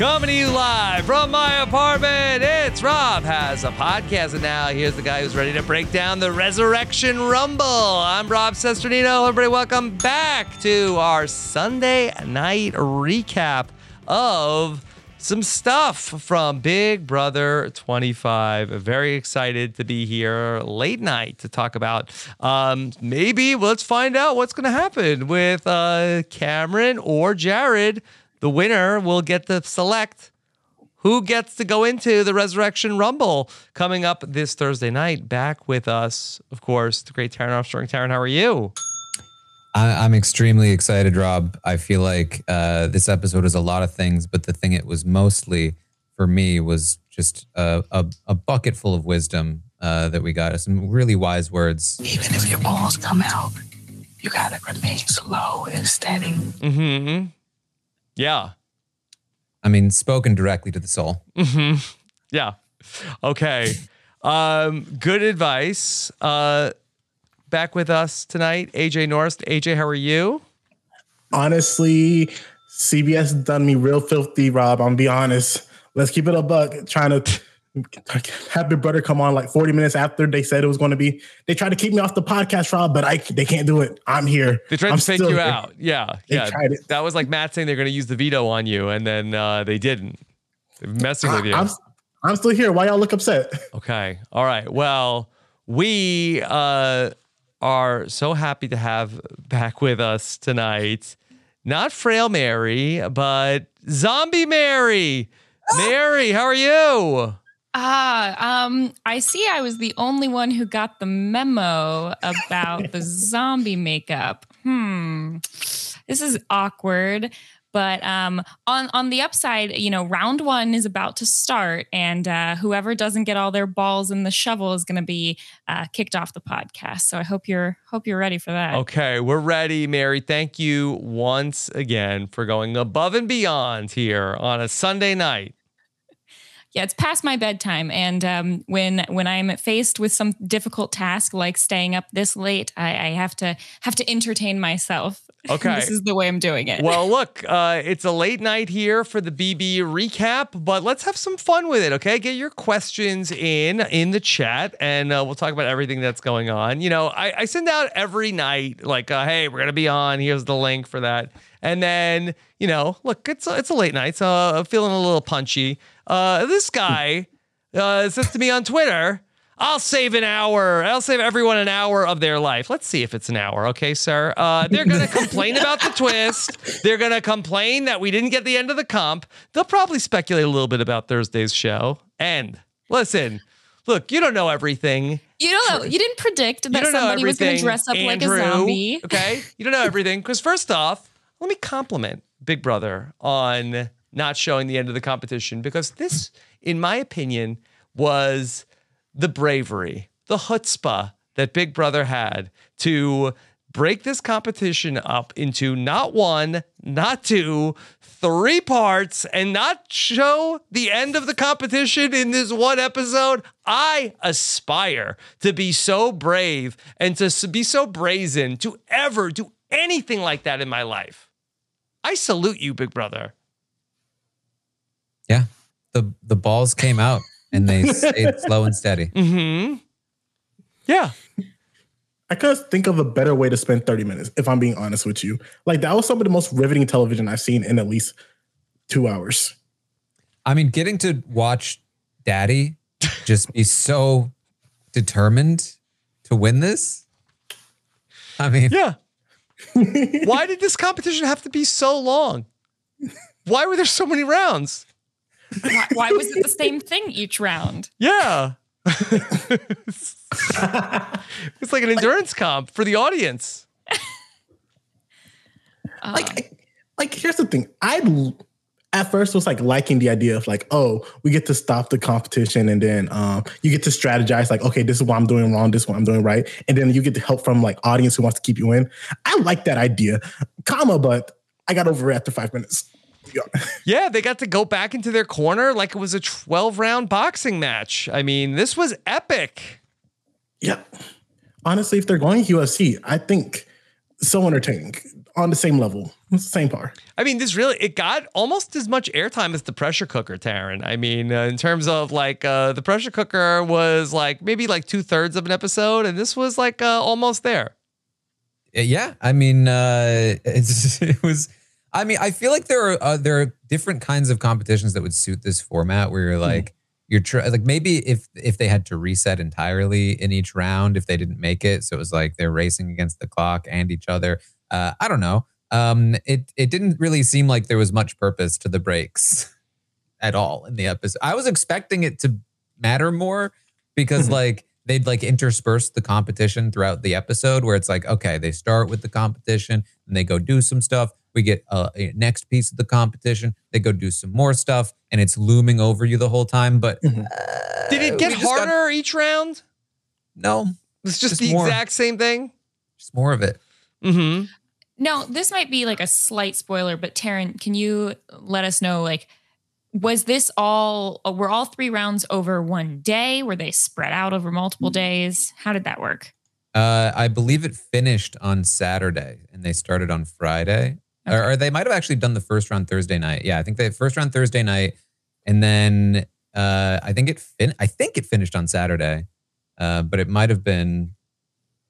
Coming to you live from my apartment, it's Rob has a podcast, and now here's the guy who's ready to break down the Resurrection Rumble. I'm Rob Cesternino. Everybody, welcome back to our Sunday night recap of some stuff from Big Brother 25. Very excited to be here late night to talk about um, maybe let's find out what's going to happen with uh, Cameron or Jared the winner will get to select who gets to go into the Resurrection Rumble coming up this Thursday night. Back with us, of course, the great Taran Armstrong. Taran, how are you? I, am extremely excited, Rob. I feel like uh, this episode is a lot of things, but the thing it was mostly for me was just a, a, a bucket full of wisdom uh, that we got. Some really wise words. Even if your balls come out, you gotta remain slow and steady. Mm-hmm. Yeah. I mean, spoken directly to the soul. Mm-hmm. Yeah. Okay. Um, good advice. Uh, back with us tonight, AJ Norris. AJ, how are you? Honestly, CBS done me real filthy, Rob. I'm be honest. Let's keep it a buck. Trying to have Big Brother come on like 40 minutes after they said it was going to be. They tried to keep me off the podcast, Rob, but I they can't do it. I'm here. They tried I'm to fake you here. out. Yeah, They yeah. tried it. That was like Matt saying they're going to use the veto on you, and then uh, they didn't. They're messing with you. I, am I'm still here. Why y'all look upset? Okay. All right. Well, we uh, are so happy to have back with us tonight, not Frail Mary, but Zombie Mary. Mary, how are you? Ah, um, I see I was the only one who got the memo about the zombie makeup. Hmm. This is awkward. But um, on on the upside, you know, round one is about to start, and uh, whoever doesn't get all their balls in the shovel is going to be uh, kicked off the podcast. So I hope you're hope you're ready for that. Okay, we're ready, Mary. Thank you once again for going above and beyond here on a Sunday night yeah, it's past my bedtime, and um, when when I'm faced with some difficult task like staying up this late, I, I have to have to entertain myself. Okay, this is the way I'm doing it. Well, look, uh, it's a late night here for the BB recap, but let's have some fun with it. Okay, get your questions in in the chat, and uh, we'll talk about everything that's going on. You know, I, I send out every night like, uh, hey, we're gonna be on. Here's the link for that. And then, you know, look, it's a, it's a late night, so I'm feeling a little punchy. Uh, this guy uh, says to me on Twitter, I'll save an hour. I'll save everyone an hour of their life. Let's see if it's an hour, okay, sir? Uh, they're going to complain about the twist. They're going to complain that we didn't get the end of the comp. They'll probably speculate a little bit about Thursday's show. And listen, look, you don't know everything. You don't know. You didn't predict that somebody was going to dress up Andrew, like a zombie. Okay, you don't know everything because first off, let me compliment Big Brother on not showing the end of the competition because this, in my opinion, was the bravery, the chutzpah that Big Brother had to break this competition up into not one, not two, three parts and not show the end of the competition in this one episode. I aspire to be so brave and to be so brazen to ever do anything like that in my life. I salute you, big brother. Yeah. The the balls came out and they stayed slow and steady. Mm-hmm. Yeah. I couldn't think of a better way to spend 30 minutes, if I'm being honest with you. Like that was some of the most riveting television I've seen in at least two hours. I mean, getting to watch Daddy just be so determined to win this. I mean, Yeah. Why did this competition have to be so long? Why were there so many rounds? Why, why was it the same thing each round? Yeah. it's like an endurance comp for the audience. Uh, like like here's the thing I at first was like liking the idea of like oh we get to stop the competition and then um you get to strategize like okay this is what i'm doing wrong this is what i'm doing right and then you get the help from like audience who wants to keep you in i like that idea comma but i got over it after five minutes Yeah. Yeah, they got to go back into their corner like it was a 12 round boxing match. I mean, this was epic. yeah honestly if they're going ufc i think so entertaining on the same level same par I mean, this really it got almost as much airtime as the pressure cooker, Taran. I mean, uh, in terms of like uh, the pressure cooker was like maybe like two thirds of an episode, and this was like uh, almost there. yeah. I mean, uh, it's, it was. I mean, I feel like there are uh, there are different kinds of competitions that would suit this format where you're like you're tr- like maybe if if they had to reset entirely in each round if they didn't make it, so it was like they're racing against the clock and each other. Uh, I don't know. Um, it it didn't really seem like there was much purpose to the breaks at all in the episode. I was expecting it to matter more because Mhm. like they'd like intersperse the competition throughout the episode where it's like okay they start with the competition and they go do some stuff we get a, a next piece of the competition they go do some more stuff and it's looming over you the whole time but Mhm. uh, Did it get we just got- harder each round? no It's just, Just the more. exact same thing. just more of it Mm-hmm. Now, this might be like a slight spoiler, but Taran, can you let us know like was this all uh, were all three rounds over one day? Were they spread out over multiple days? How did that work? Uh, i believe it finished on saturday and they started on friday or, Okay. or they might have actually done the first round thursday night yeah i think they first round thursday night and then uh, i think it fin- i think it finished on saturday uh, but it might have been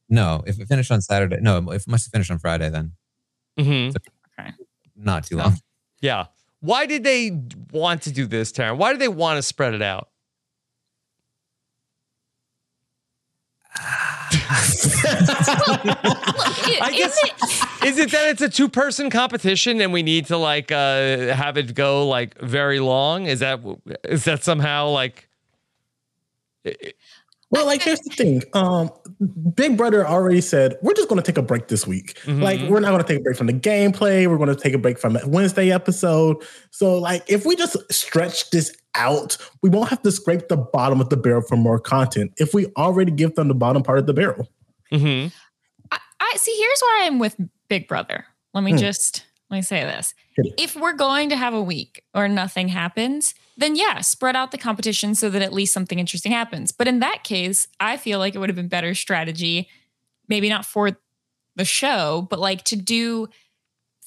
no if it finished on saturday no it must have finished on friday then Mm-hmm. not too So- long Yeah. Why did they want to do this, Taran? Why did they want to spread it out? I guess is it that it's a two person competition and we need to like uh have it go like very long? Is that is that somehow like Well, like here's the thing. Um, Big Brother already said we're just going to take a break this week. Mhm. Like we're not going to take a break from the gameplay. We're going to take a break from that Wednesday episode. So, like, if we just stretch this out, we won't have to scrape the bottom of the barrel for more content. If we already give them the bottom part of the barrel, mhm. I, I see. Here's where I'm with Big Brother. Let me Hmm. just let me say this: if we're going to have a week or nothing happens, then yeah, spread out the competition so that at least something interesting happens. But in that case, I feel like it would have been better strategy, maybe not for the show, but like to do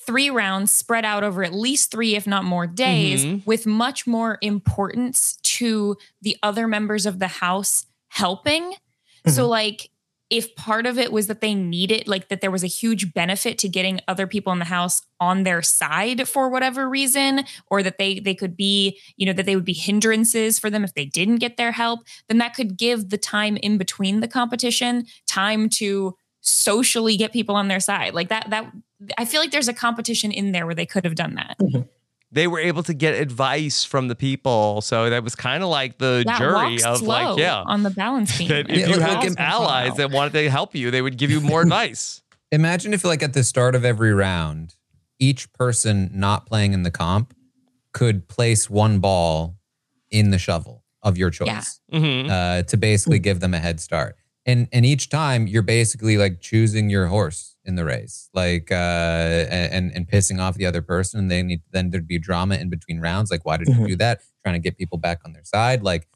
three rounds spread out over at least three, if not more days, Mhm. with much more importance to the other members of the house helping. So, like, if part of it was that they needed, like, that there was a huge benefit to getting other people in the house on their side for whatever reason, or that they they could be, you know, that they would be hindrances for them if they didn't get their help, then that could give the time in between the competition time to socially get people on their side. Like that, that I feel like there's a competition in there where they could have done that. They were able to get advice from the people. So that was kind of like the Yeah, jury of slow like, yeah. on the balance beam. That if Yeah, you look, had look, allies that wanted to help you, they would give you more advice. imagine if like at the start of every round each person not playing in the comp could place one ball in the shovel of your choice Yeah. Mhm. uh, to basically give them a head start and and each time you're basically like choosing your horse in the race, like uh, and and pissing off the other person, and they need then there'd be drama in between rounds. Like, why did Mhm. you do that? Trying to get people back on their side, like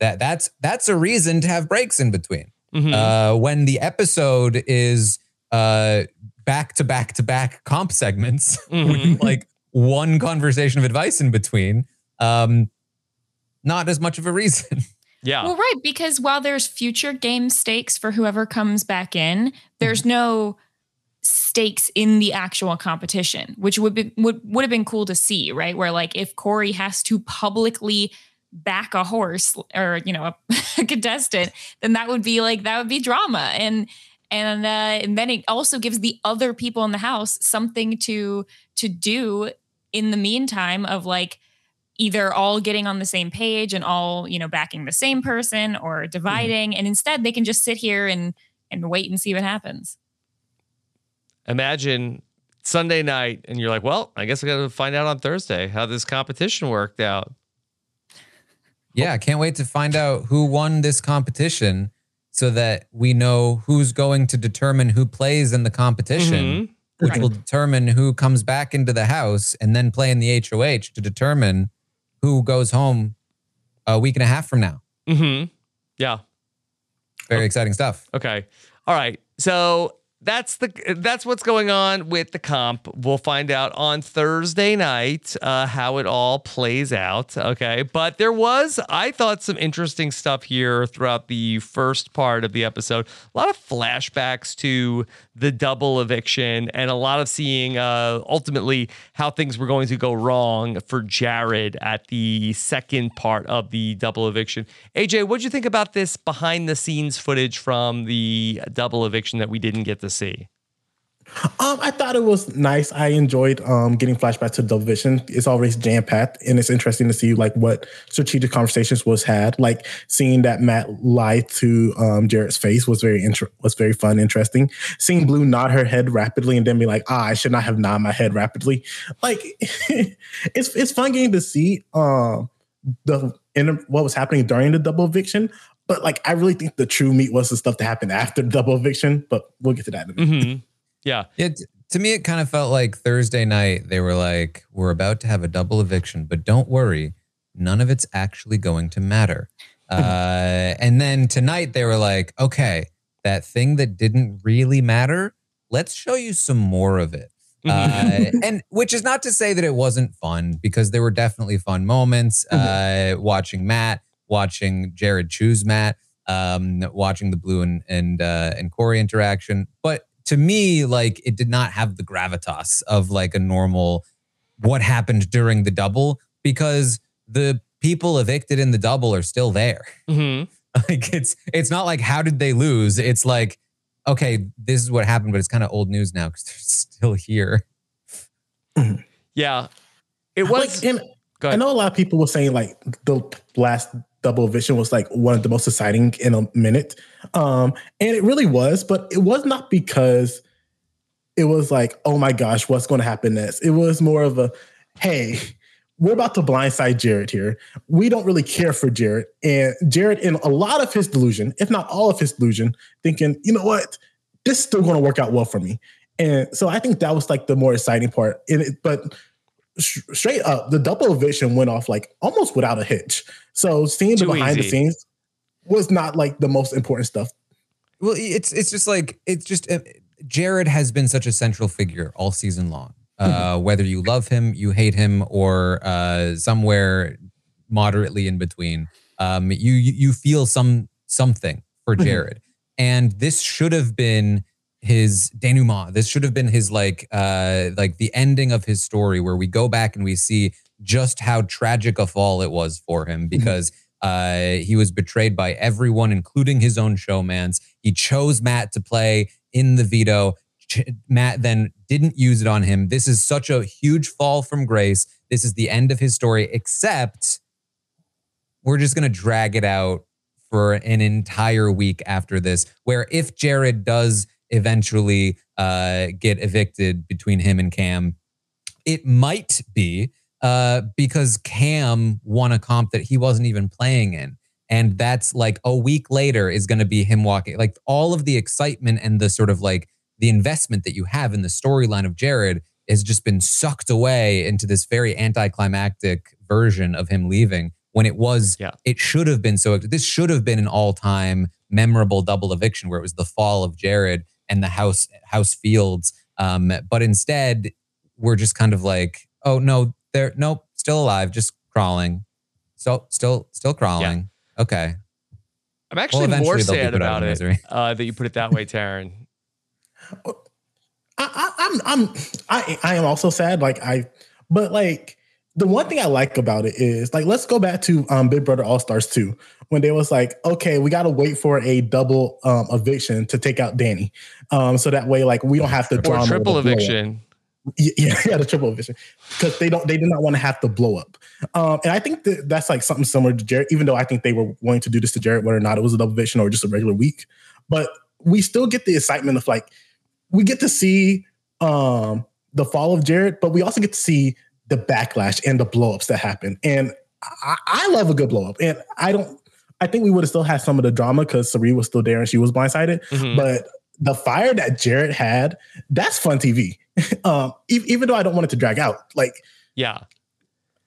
that. That's that's a reason to have breaks in between. Mhm. Uh, when the episode is uh back to back to back comp segments, Mhm. with like one conversation of advice in between, um, not as much of a reason. yeah. Well, right, because while there's future game stakes for whoever comes back in, there's Mm-hmm. no stakes in the actual competition, which would be would would have been cool to see, right? Where like if Cory has to publicly back a horse or you know a, a contestant, then that would be like that would be drama and. And, uh, and then it also gives the other people in the house something to to do in the meantime of like either all getting on the same page and all you know backing the same person or dividing and instead they can just sit here and and wait and see what happens Imagine Sunday night and you're like, well, I guess I got to find out on Thursday how this competition worked out. Yeah, I can't wait to find out who won this competition so that we know who's going to determine who plays in the competition, Mhm. which will determine who comes back into the house and then play in the HOH to determine who goes home a week and a half from now. Mhm. Yeah. Very exciting stuff. Okay. All right. So that's the that's what's going on with the comp. We'll find out on Thursday night uh, how it all plays out. Okay. But there was, I thought, some interesting stuff here throughout the first part of the episode. A lot of flashbacks to the double eviction and a lot of seeing uh, ultimately how things were going to go wrong for Jared at the second part of the double eviction. AJ, what'd you think about this behind the scenes footage from the double eviction that we didn't get to see? Um, I thought it was nice. I enjoyed um getting flashbacks to Double Vision. It's always jam packed, and it's interesting to see like what strategic conversations was had. Like seeing that Matt lie to um Jared's face was very inter- was very fun, interesting. Seeing Blue nod her head rapidly and then be like, "Ah, I should not have nodded my head rapidly." Like it's it's fun getting to see um the inter- what was happening during the double eviction. But like, I really think the true meat was the stuff that happened after the double eviction. But we'll get to that in a minute. Mm-hmm. Yeah. It to me, it kind of felt like Thursday night. They were like, "We're about to have a double eviction, but don't worry, none of it's actually going to matter." Uh, and then tonight they were like, "Okay, that thing that didn't really matter, let's show you some more of it." Uh, and which is not to say that it wasn't fun because there were definitely fun moments. Uh, watching Matt, watching Jared choose Matt, um, watching the Blue and and uh, and Cory interaction, but to me, like it did not have the gravitas of like a normal what happened during the double because the people evicted in the double are still there. hmm Like it's it's not like how did they lose? It's like okay, this is what happened, but it's kind of old news now because they're still here. Yeah. It was. Like, and Go I know a lot of people were saying like the last double vision was like one of the most exciting in a minute. Um, and it really was, but it was not because it was like, oh my gosh, what's going to happen next? It was more of a, hey, we're about to blindside Jared here. We don't really care for Jared. And Jared, in a lot of his delusion, if not all of his delusion, thinking, you know what, this is still going to work out well for me. And so I think that was like the more exciting part. And it, but straight up, the double eviction went off like almost without a hitch. So seeing the behind the scenes was not like the most important stuff. Well, it's it's just like it's just uh, Jared has been such a central figure all season long. Uh, whether you love him, you hate him, or uh, somewhere moderately in between, um, you you feel some something for Mhm. Jared, and this should have been his denouement. This should have been his like uh like the ending of his story, where we go back and we see just how tragic a fall it was for him because uh, he was betrayed by everyone, including his own showmance. He chose Matt to play in the veto. Ch- Matt then didn't use it on him. This is such a huge fall from grace. This is the end of his story, except we're just going to drag it out for an entire week after this, where if Jared does eventually uh, get evicted between him and Cam, it might be uh, because Cam won a comp that he wasn't even playing in. And that's like a week later is going to be him walking. Like all of the excitement and the sort of like the investment that you have in the storyline of Jared has just been sucked away into this very anticlimactic version of him leaving when it was Yeah. it should have been so this should have been an all-time memorable double eviction where it was the fall of Jared and the house house fields um but instead we're just kind of like oh no they're nope still alive just crawling so still still crawling okay I'm actually eventually more sad about it uh, that you put it that way, Taran. I, I, I'm I'm I I am also sad. Like I, but like the one thing I like about it is like let's go back to um Big Brother All Stars 2 when they was like, okay, we got to wait for a double um eviction to take out Danny, um so that way like we don't have to Or drama triple the blow up. eviction. Yeah, yeah, the triple eviction because they don't they did not want to have to blow up. Um, and I think that that's like something similar to Jared, even though I think they were going to do this to Jared, whether or not it was a double eviction or just a regular week. But we still get the excitement of like we get to see um the fall of Jared, but we also get to see the backlash and the blowups that happen. And I, I love a good blow up. And I don't I think we would have still had some of the drama because Cirie was still there and she was blindsided. Mhm. But the fire that Jared had, that's fun TV. um, e- even though I don't want it to drag out, like Yeah.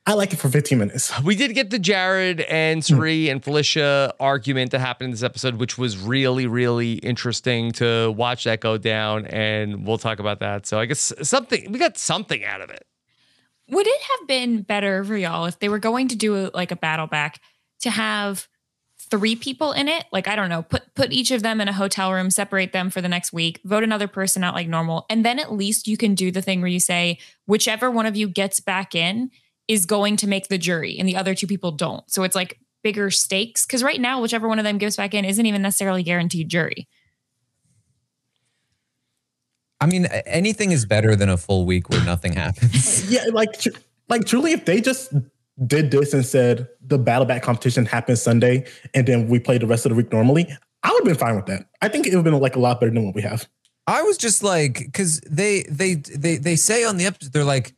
I like it for 15 minutes. We did get the Jared and Cirie and Felicia argument that happened in this episode, which was really, really interesting to watch that go down. And we'll talk about that. So I guess something, we got something out of it. Would it have been better for y'all if they were going to do a, like a battle back to have three people in it? Like I don't know, put put each of them in a hotel room, separate them for the next week, vote another person out like normal, and then at least you can do the thing where you say whichever one of you gets back in is going to make the jury, and the other two people don't. So it's like bigger stakes because right now whichever one of them gets back in isn't even necessarily guaranteed jury. I mean, anything is better than a full week where nothing happens. Yeah, like tr- like truly, if they just did this and said the battle back competition happens Sunday and then we play the rest of the week normally, I would have been fine with that. I think it would have been like a lot better than what we have. I was just like, because they they they they say on the episode, they're like,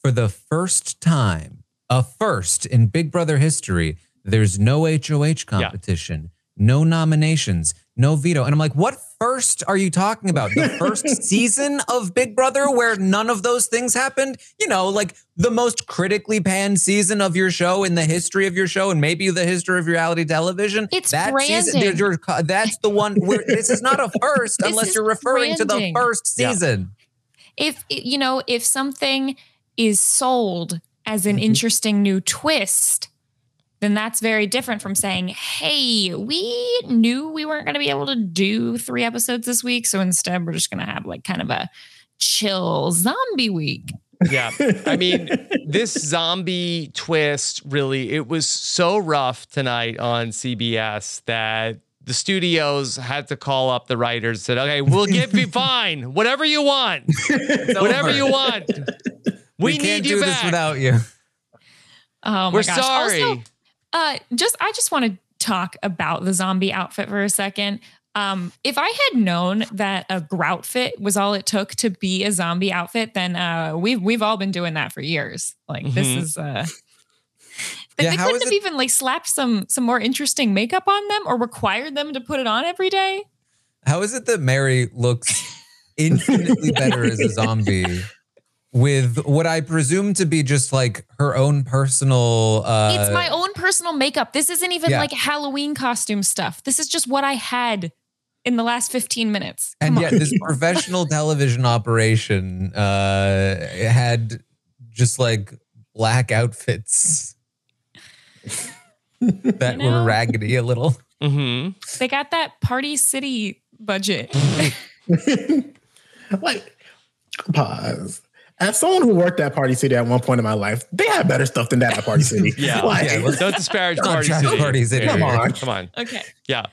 for the first time, a first in Big Brother history, there's no HOH competition, no nominations, no veto, and I'm like, what first are you talking about? The first season of Big Brother where none of those things happened? You know, like the most critically panned season of your show in the history of your show, and maybe the history of reality television. It's that season, branding. you're- that's the one. Where, this is not a first unless you're referring to the branding. first Yeah. season. if you know if something is sold as Mm-hmm. an interesting new twist then that's very different from saying hey we knew we weren't going to be able to do three episodes this week so instead we're just going to have like kind of a chill zombie week Yeah. I mean, this zombie twist really, it was so rough tonight on CBS that the studios had to call up the writers and said, okay, we'll give you fine, whatever you want, whatever over. you want. We, We, can't need you do back. this without you. oh my We're gosh sorry. Also, uh just i just want to talk about the zombie outfit for a second um, if I had known that a grout fit was all it took to be a zombie outfit, then uh, we've we've all been doing that for years. Like this Mhm. is uh, they, Yeah, they couldn't have it- even like slapped some some more interesting makeup on them or required them to put it on every day. How is it that Mary looks infinitely better as a zombie with what I presume to be just like her own personal uh it's my own personal makeup. This isn't even yeah. like Halloween costume stuff. This is just what I had in the last 15 minutes. and Come yet this professional television operation uh had just like black outfits that You know? were raggedy a little. Mm-hmm. they got that Party City budget. like, pause. As someone who worked at Party City at one point in my life, they had better stuff than that at Party City. Yeah. Like, Yeah, let's- Don't disparage Party trash City. Party City Come on. Come on. okay. Yeah.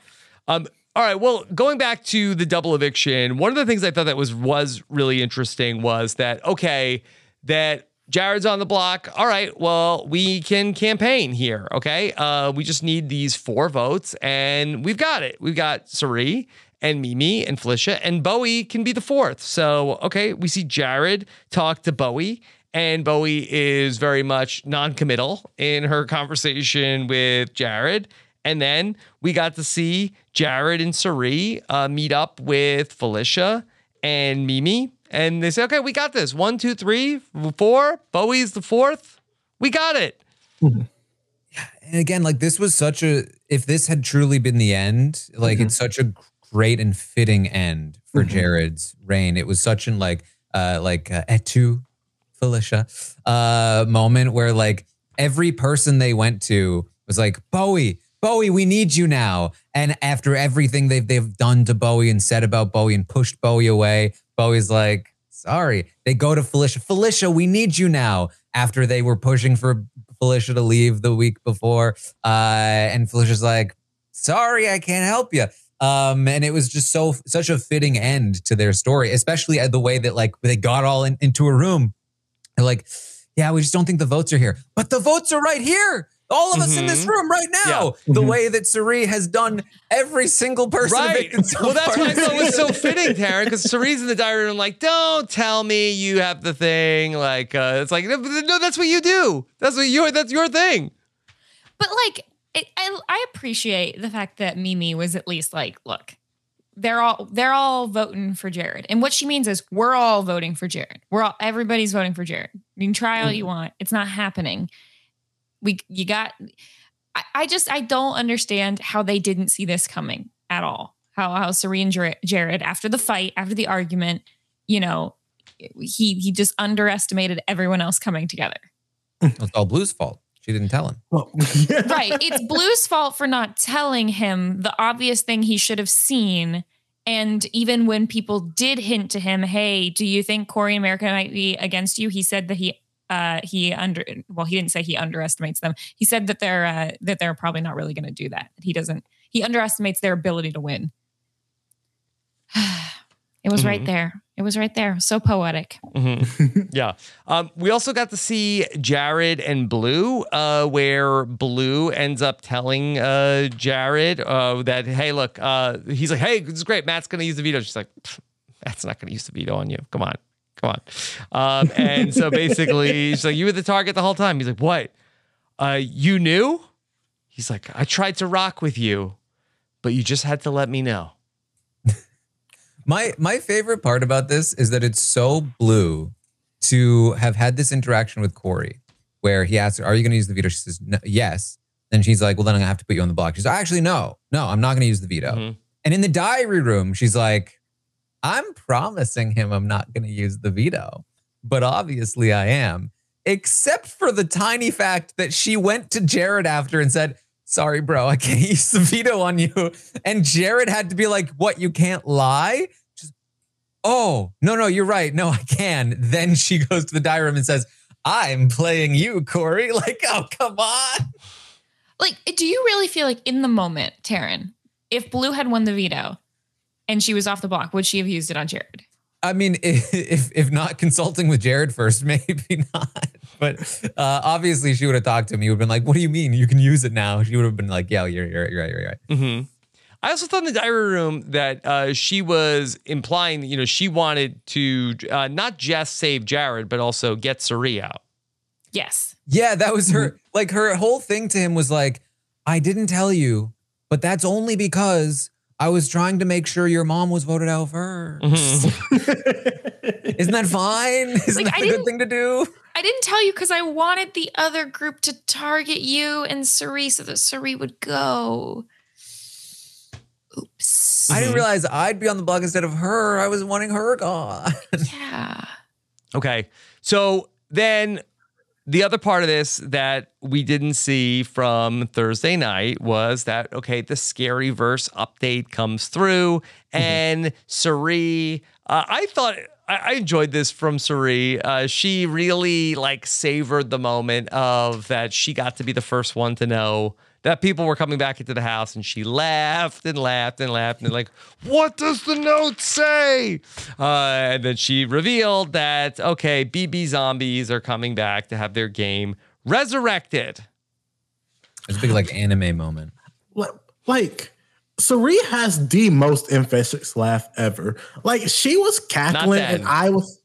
Um, all right. Well, going back to the double eviction, one of the things I thought that was was really interesting was that okay, that Jared's on the block. All right. Well, we can campaign here. Okay. Uh, we just need these four votes, and we've got it. We've got Cirie and Mimi and Felicia, and Bowie can be the fourth. So okay, we see Jared talk to Bowie. And Bowie is very much non-committal in her conversation with Jared. And then we got to see Jared and Cirie uh, meet up with Felicia and Mimi, and they say, "Okay, we got this. One, two, three, four. Bowie's the fourth. We got it." Yeah, and again, like this was such a if this had truly been the end, like Mhm. it's such a great and fitting end for Mhm. Jared's reign. It was such an like uh like uh, et tu, Felicia uh moment where like every person they went to was like Bowie, Bowie, we need you now. And after everything they've they've done to Bowie and said about Bowie and pushed Bowie away, Bowie's like, sorry. They go to Felicia, Felicia, we need you now. After they were pushing for Felicia to leave the week before, uh, and Felicia's like, sorry, I can't help you. Um, and it was just so such a fitting end to their story, especially at the way that like they got all in, into a room. They're like, yeah, we just don't think the votes are here, but the votes are right here. All of us in this Mhm. room right now. The Mhm. way that Cirie has done every single person Right. so well, that's far what I this thought was so fitting, Taran, because Cirie's in the diary room, like, don't tell me you have the thing. Like, uh, it's like, no, no, that's what you do. That's what you. That's your thing. But like, it, I I appreciate the fact that Mimi was at least like, look, they're all they're all voting for Jared, and what she means is we're all voting for Jared. We're all everybody's voting for Jared. You can try all you mm-hmm. want, it's not happening. We you got. I, I just I don't understand how they didn't see this coming at all. How how Serene Jared after the fight, after the argument, you know, he he just underestimated everyone else coming together. It's all Blue's fault. She didn't tell him. Well, right. It's Blue's fault for not telling him the obvious thing he should have seen. And even when people did hint to him, hey, do you think Cory and America might be against you? He said that he uh he under well, he didn't say he underestimates them. He said that they're uh that they're probably not really gonna do that. He doesn't he underestimates their ability to win. it was right Mhm. there. It was right there. So poetic. Mhm. yeah. Um, we also got to see Jared and Blue, uh, where Blue ends up telling uh, Jared uh, that, hey, look, uh, he's like, hey, this is great. Matt's going to use the veto. She's like, "Pff, Matt's not going to use the veto on you. Come on. Come on. Um, and so basically, she's like, you were the target the whole time. He's like, what? Uh, you knew? He's like, I tried to rock with you, but you just had to let me know. My my favorite part about this is that it's so blue to have had this interaction with Cory, where he asks her, "Are you going to use the veto?" She says, no, "Yes." Then she's like, "Well, then I'm going to have to put you on the block." She's like, "Actually, no, no, I'm not going to use the veto." Mhm. And in the diary room, she's like, "I'm promising him I'm not going to use the veto, but obviously I am." Except for the tiny fact that she went to Jared after and said, Sorry, bro, I can't use the veto on you. And Jared had to be like, What, you can't lie? Just, oh, no, no, you're right. No, I can. Then she goes to the diary room and says, I'm playing you, Cory. Like, oh, come on. Like, do you really feel like in the moment, Taran, if Blue had won the veto and she was off the block, would she have used it on Jared? I mean, if if not consulting with Jared first, maybe not. But uh, obviously, she would have talked to him. He would have been like, "What do you mean? You can use it now?" She would have been like, "Yeah, you're you're, you're right, you're right." hmm I also thought in the diary room that uh, she was implying, you know, she wanted to uh, not just save Jared, but also get Cirie out. Yes. Yeah, that was her. Like her whole thing to him was like, "I didn't tell you, but that's only because I was trying to make sure your mom was voted out 1st Mhm. Isn't that fine? Isn't Like, that I a good thing to do?" I didn't tell you because I wanted the other group to target you and Cirie so that Cirie would go. Oops. I didn't realize I'd be on the block instead of her. I was wanting her gone. yeah. Okay. So then the other part of this that we didn't see from Thursday night was that, okay, the scary verse update comes through and Cirie, uh, I thought. I I enjoyed this from Cirie. Uh, she really like savored the moment of that she got to be the first one to know that people were coming back into the house, and she laughed and laughed and laughed and like, what does the note say? Uh, and then she revealed that okay, BB zombies are coming back to have their game resurrected. It's a big like anime moment. like, like Cirie has the most infectious laugh ever. Like she was cackling and I was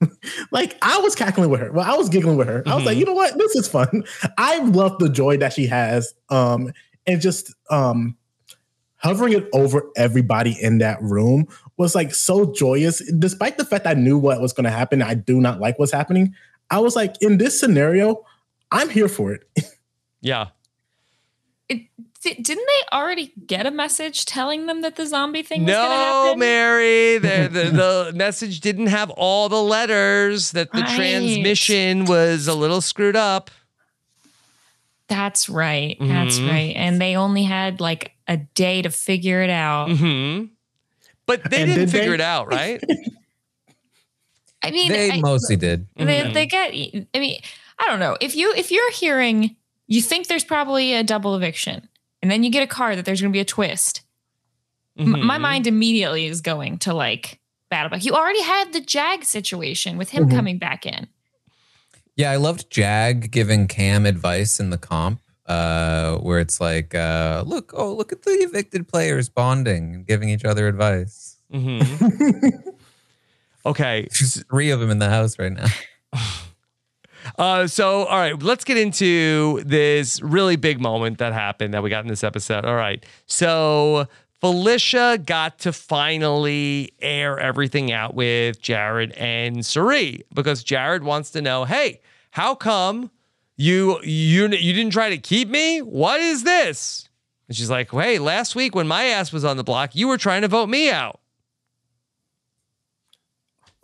like I was cackling with her. Well, I was giggling with her. I was like, you know what? This is fun. I love the joy that she has. Um, and just um hovering it over everybody in that room was like so joyous, despite the fact I knew what was going to happen. I do not like what's happening. I was like, in this scenario, I'm here for it. Yeah. It, di- didn't they already get a message telling them that the zombie thing was going to No. Mary. The, the the message didn't have all the letters. That the Right. transmission was a little screwed up. That's right. That's Mhm. right. And they only had like a day to figure it out. hmm But they And didn't did figure they? it out, right? I mean, They I- mostly did. they, Mhm. they get i mean i don't know if you if you're hearing you think there's probably a double eviction and then you get a card that there's going to be a twist M- my Mhm. mind immediately is going to like battle back you already had the jag situation with him Mhm. coming back in Yeah, I loved Jag giving Cam advice in the comp, uh, where it's like, uh, look, oh, look at the evicted players bonding and giving each other advice. Mhm. okay. There's three of them in the house right now. Uh, so, all right, let's get into this really big moment that happened that we got in this episode. All right. So, Felicia got to finally air everything out with Jared and Cirie because Jared wants to know, hey, how come you you you didn't try to keep me? What is this? And she's like, hey, last week when my ass was on the block, you were trying to vote me out.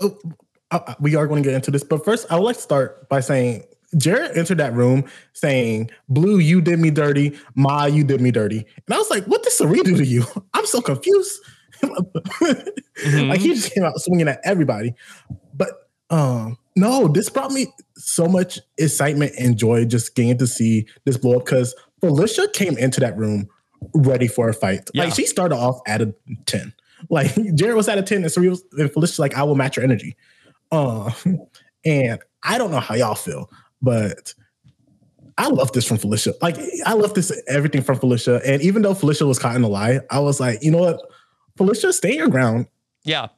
Oh, uh, we are going to get into this, but first, I would like to start by saying Jared entered that room saying, "Blue, you did me dirty. Ma, you did me dirty." And I was like, "What did Cirie do to you?" I'm so confused. like he just came out swinging at everybody. But um, no, this brought me so much excitement and joy just getting to see this blow up because Felicia came into that room ready for a fight. Yeah. Like she started off at a 10. Like Jared was at a 10 and Cirie was and Felicia's like, I will match your energy. Uh, and I don't know how y'all feel, but I love this from Felicia. Like I love this everything from Felicia. And even though Felicia was caught in a lie, I was like, you know what? Felicia, stay your ground. Yeah.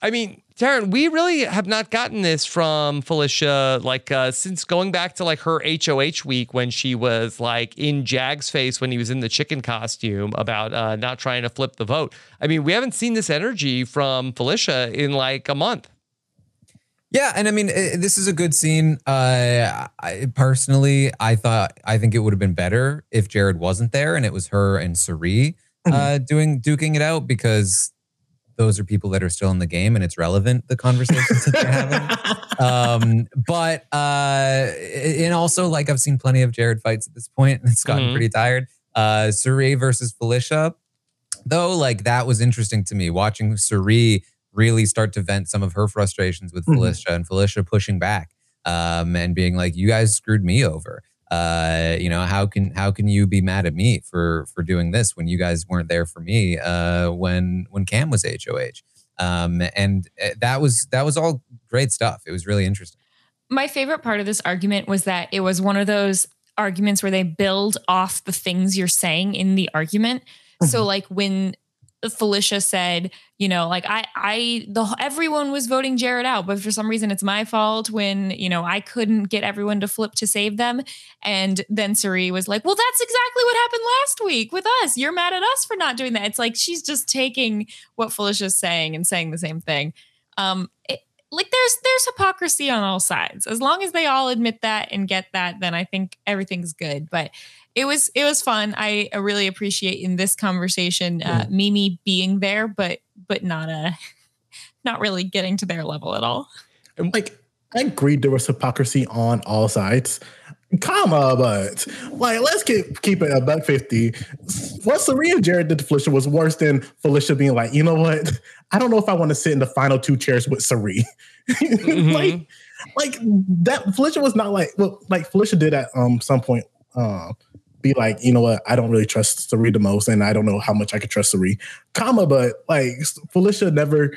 I mean, Taran, we really have not gotten this from Felicia, like uh, since going back to like her HOH week when she was like in Jag's face when he was in the chicken costume about uh, not trying to flip the vote. I mean, we haven't seen this energy from Felicia in like a month. Yeah, and I mean, i this is a good scene. Uh, I, personally, I thought I think it would have been better if Jared wasn't there and it was her and Cirie uh, doing duking it out because those are people that are still in the game and it's relevant the conversations that they're having. Um, but uh, and also like I've seen plenty of Jared fights at this point and it's gotten Mhm. pretty tired. Uh, Cirie versus Felicia, though, like that was interesting to me watching Cirie really start to vent some of her frustrations with Mhm. Felicia and Felicia pushing back um, and being like, "You guys screwed me over." Uh, you know how can how can you be mad at me for for doing this when you guys weren't there for me uh, when when Cam was HOH? Um, and uh, that was that was all great stuff. It was really interesting. my favorite part of this argument was that it was one of those arguments where they build off the things you're saying in the argument. So like when Felicia said, you know, like I I the everyone was voting Jared out, but for some reason it's my fault when, you know, I couldn't get everyone to flip to save them. And then Cirie was like, "Well, that's exactly what happened last week with us. You're mad at us for not doing that." It's like she's just taking what Felicia's saying and saying the same thing. Um it, like there's there's hypocrisy on all sides. As long as they all admit that and get that, then I think everything's good. But it was it was fun. I uh, really appreciate in this conversation uh, Mimi being there, but but not uh not really getting to their level at all. like I agreed there was hypocrisy on all sides. Comma, but like let's keep keep it a buck fifty. What Serena and Jared did to Felicia was worse than Felicia being like, you know what? I don't know if I want to sit in the final two chairs with Cirie. like, like that Felicia was not like well, like Felicia did at um some point um be like, you know what, I don't really trust Cirie the most, and I don't know how much I could trust Cirie. Comma, but like Felicia never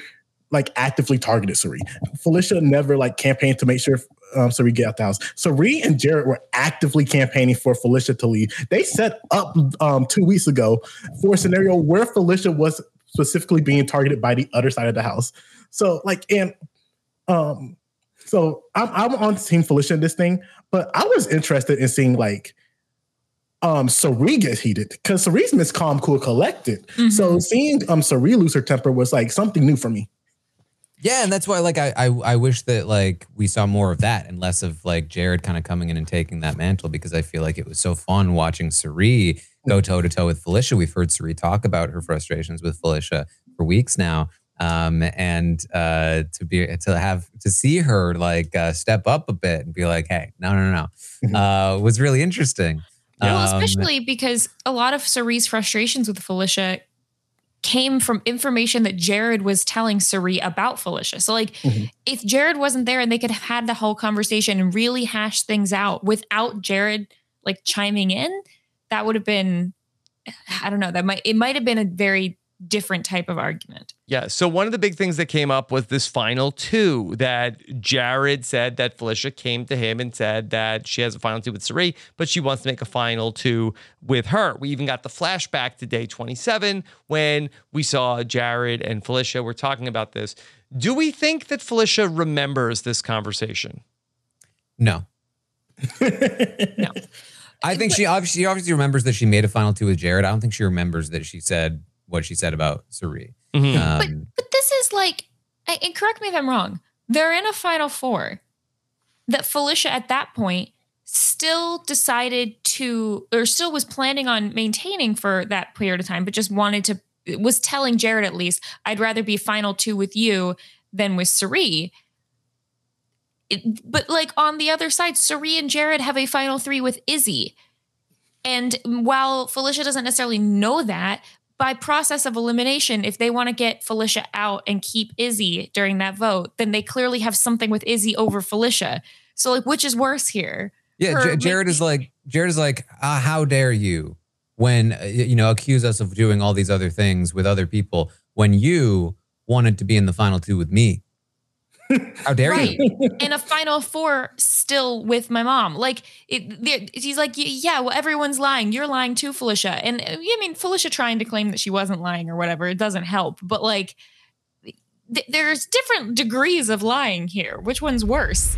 like actively targeted Cirie. Felicia never like campaigned to make sure um, Cirie get out the house. Cirie and Jared were actively campaigning for Felicia to leave. They set up um, two weeks ago for a scenario where Felicia was specifically being targeted by the other side of the house. So like, and um, so I'm I'm on Team Felicia in this thing, but I was interested in seeing like um Cirie gets heated because Cirie's Miss Calm, Cool, Collected. So seeing um Cirie lose her temper was like something new for me. Yeah, and that's why like I, I I wish that like we saw more of that and less of like Jared kind of coming in and taking that mantle because I feel like it was so fun watching Cirie go toe to toe with Felicia. We've heard Cirie talk about her frustrations with Felicia for weeks now. Um, and uh, to be to have to see her like uh, step up a bit and be like, "Hey, no, no, no," uh, was really interesting. Well, Um, especially because a lot of Cirie's frustrations with Felicia came from information that Jared was telling Cirie about Felicia. So, like, if Jared wasn't there and they could have had the whole conversation and really hash things out without Jared like chiming in, that would have been, I don't know, that might it might have been a very different type of argument. Yeah. So one of the big things that came up was this final two that Jared said that Felicia came to him and said that she has a final two with Cirie, but she wants to make a final two with her. We even got the flashback to day 27 when we saw Jared and Felicia were talking about this. Do we think that Felicia remembers this conversation? no, No. I think she obviously she obviously remembers that she made a final two with Jared. I don't think she remembers that she said what she said about Cirie. Mhm. Um, But this is like, and correct me if I'm wrong, they're in a final four that Felicia at that point still decided to, or still was planning on maintaining for that period of time, but just wanted to, was telling Jared at least, I'd rather be final two with you than with Cirie. It- but like on the other side, Cirie and Jared have a final three with Izzy. And while Felicia doesn't necessarily know that, by process of elimination, if they want to get Felicia out and keep Izzy during that vote, then they clearly have something with Izzy over Felicia. So, like, which is worse here? Yeah, J- Jared is like Jared is like, uh, how dare you, when uh, you know accuse us of doing all these other things with other people when you wanted to be in the final two with me? How dare Right. you? and a final four still with my mom. Like, it, he's like, yeah, well, everyone's lying. You're lying too, Felicia. And uh, I mean, Felicia trying to claim that she wasn't lying or whatever, it doesn't help. But like, th- there's different degrees of lying here. Which one's worse?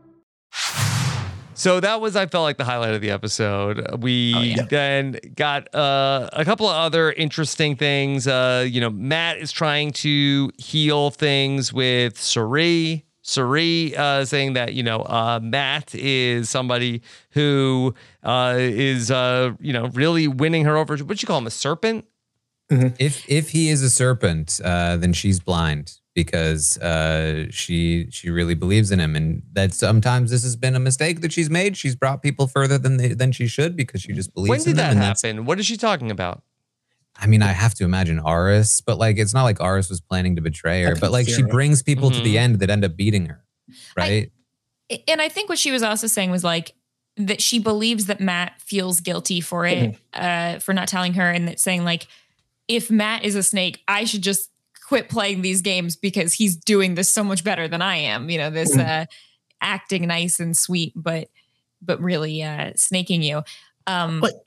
So that was, I felt like the highlight of the episode. We then got uh, a couple of other interesting things. Uh, you know, Matt is trying to heal things with Cirie. Cirie uh, saying that you know uh, Matt is somebody who uh, is uh, you know really winning her over. What you call him a serpent? If if he is a serpent, uh, then she's blind because uh, she she really believes in him, and that sometimes this has been a mistake that she's made. She's brought people further than they, than she should because she just believes When in did them. that and that's- happen? What is she talking about? I mean, I have to imagine Aris, but like it's not like Aris was planning to betray her, but like she Sarah. brings people to the Mhm. end that end up beating her, right? and I think what she was also saying was like that she believes that Matt feels guilty for it, uh, for not telling her, and that saying like, if Matt is a snake, I should just quit playing these games because he's doing this so much better than I am. You know, this uh, acting nice and sweet, but but really uh, snaking you. Um, But-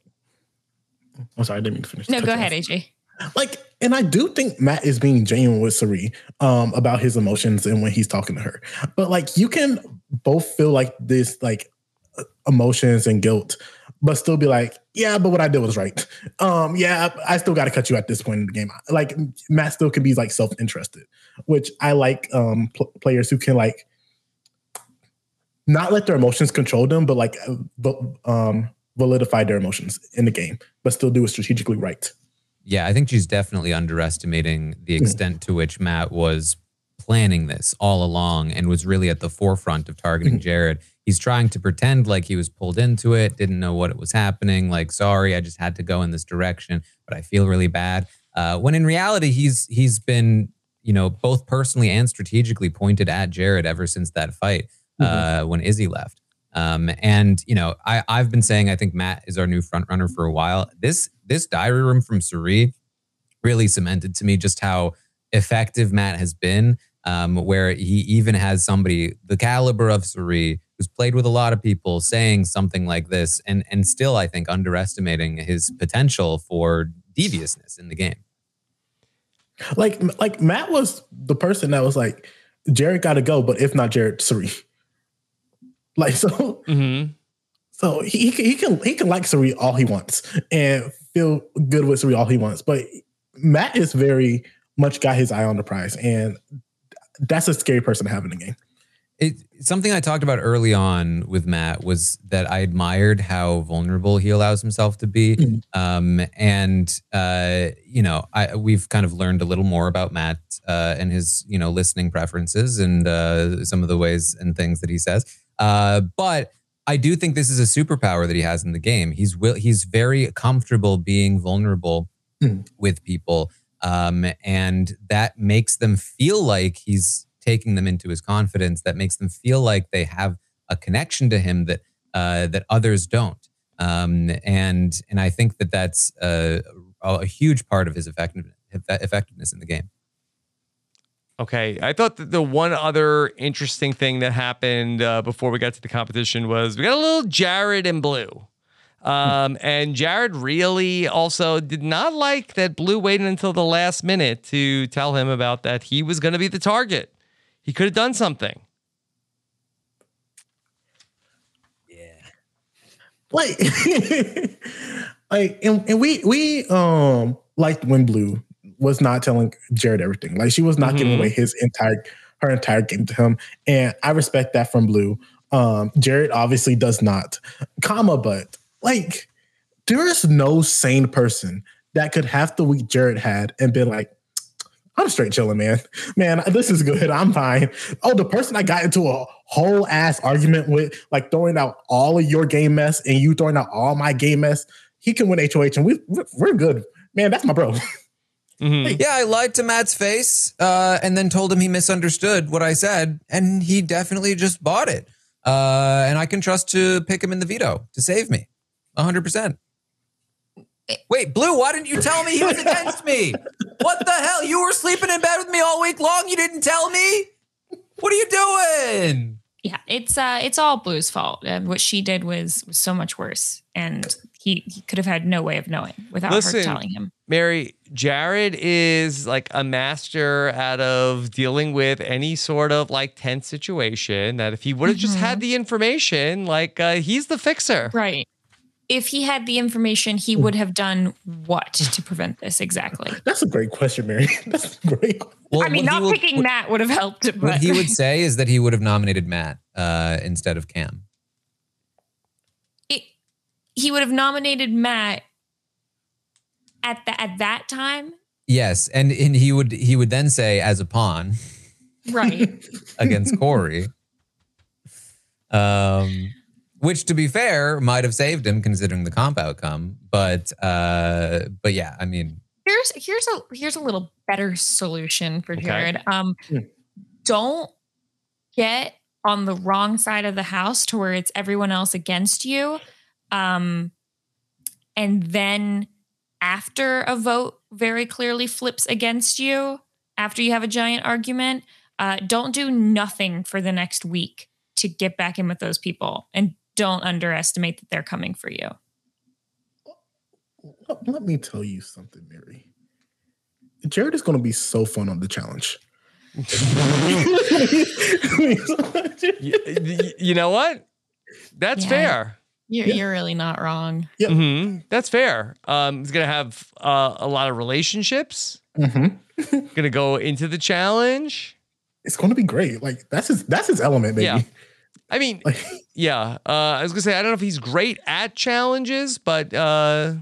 I'm sorry, I didn't mean to finish. no, go you ahead. AJ. Like, and I do think Matt is being genuine with Cirie um, about his emotions and when he's talking to her. But like, you can both feel like this, like emotions and guilt, but still be like, yeah, but what I did was right. Um, yeah, I still got to cut you at this point in the game. Like, Matt still can be like self interested, which I like um, pl- players who can like not let their emotions control them, but like, but um, validify their emotions in the game, but still do it strategically right. Yeah, I think she's definitely underestimating the Hmm. extent to which Matt was planning this all along and was really at the forefront of targeting Mhm. Jared. He's trying to pretend like he was pulled into it, didn't know what it was happening, like, sorry, I just had to go in this direction, but I feel really bad. Uh, when in reality, he's he's been, you know, both personally and strategically pointed at Jared ever since that fight uh, when Izzy left. Um, and you know, I, I've been saying I think Matt is our new front runner for a while. This this diary room from Cirie really cemented to me just how effective Matt has been. Um, where he even has somebody the caliber of Cirie who's played with a lot of people saying something like this, and and still I think underestimating his potential for deviousness in the game. Like like Matt was the person that was like, Jared got to go, but if not Jared, Cirie. Like so, Mm-hmm. so he, he can he can he can like Cirie all he wants and feel good with Cirie all he wants, but Matt is very much got his eye on the prize, and that's a scary person to have in the game. It, something I talked about early on with Matt was that I admired how vulnerable he allows himself to be, um, and uh, you know, I, we've kind of learned a little more about Matt uh, and his you know listening preferences and uh, some of the ways and things that he says. Uh, but I do think this is a superpower that he has in the game. He's will he's very comfortable being vulnerable Mm. with people, um, and that makes them feel like he's taking them into his confidence. That makes them feel like they have a connection to him that uh, that others don't. Um, and and I think that that's a, a huge part of his effectiveness effectiveness in the game. Okay. I thought that the one other interesting thing that happened uh, before we got to the competition was we got a little Jared and Blue. Um, and Jared really also did not like that Blue waited until the last minute to tell him about that he was going to be the target. He could have done something. Yeah. Like like and, and we we um liked when blue was not telling jared everything like she was not giving Mhm. away his entire her entire game to him and i respect that from blue um jared obviously does not comma but like there is no sane person that could have the week jared had and been like I'm straight chilling, man. Man, this is good. I'm fine. Oh, the person I got into a whole ass argument with, like throwing out all of your game mess and you throwing out all my game mess, he can win HOH and we we're good. Man, that's my bro. Mhm. Yeah, I lied to Matt's face uh, and then told him he misunderstood what I said, and he definitely just bought it. Uh, and I can trust to pick him in the veto to save me, hundred percent. Wait, Blue, why didn't you tell me he was against me? What the hell? You were sleeping in bed with me all week long. You didn't tell me. What are you doing? Yeah, it's uh, it's all Blue's fault. And what she did was was so much worse, and he he could have had no way of knowing without Listen, her telling him. Mary, Jared is like a master out of dealing with any sort of like tense situation. That if he would have just had the information, like uh, he's the fixer. Right. If he had the information, he would have done what to prevent this exactly? That's a great question, Mary. That's a great. Well, I mean, not will- picking what- Matt would have helped. But What he would say is that he would have nominated Matt uh, instead of Cam. it, he would have nominated Matt at the, at that time, Yes, and and he would he would then say as a pawn right? against Cory. Um, which, to be fair, might have saved him considering the comp outcome. But uh, but yeah, I mean, here's here's a here's a little better solution for Okay. Jared. Um, Hmm. don't get on the wrong side of the house to where it's everyone else against you. Um, and then after a vote very clearly flips against you, after you have a giant argument, uh, don't do nothing for the next week to get back in with those people, and don't underestimate that they're coming for you. Let, let me tell you something, Mary. Jared is going to be so fun on the challenge. Y- y- you know what? That's Yeah. fair. You're, Yeah. you're really not wrong. Yep. hmm That's fair. Um, he's gonna have uh, a lot of relationships. Mhm. Gonna go into the challenge. It's going to be great. Like that's his that's his element, baby. Yeah. I mean, yeah. Uh, I was gonna say I don't know if he's great at challenges, but uh,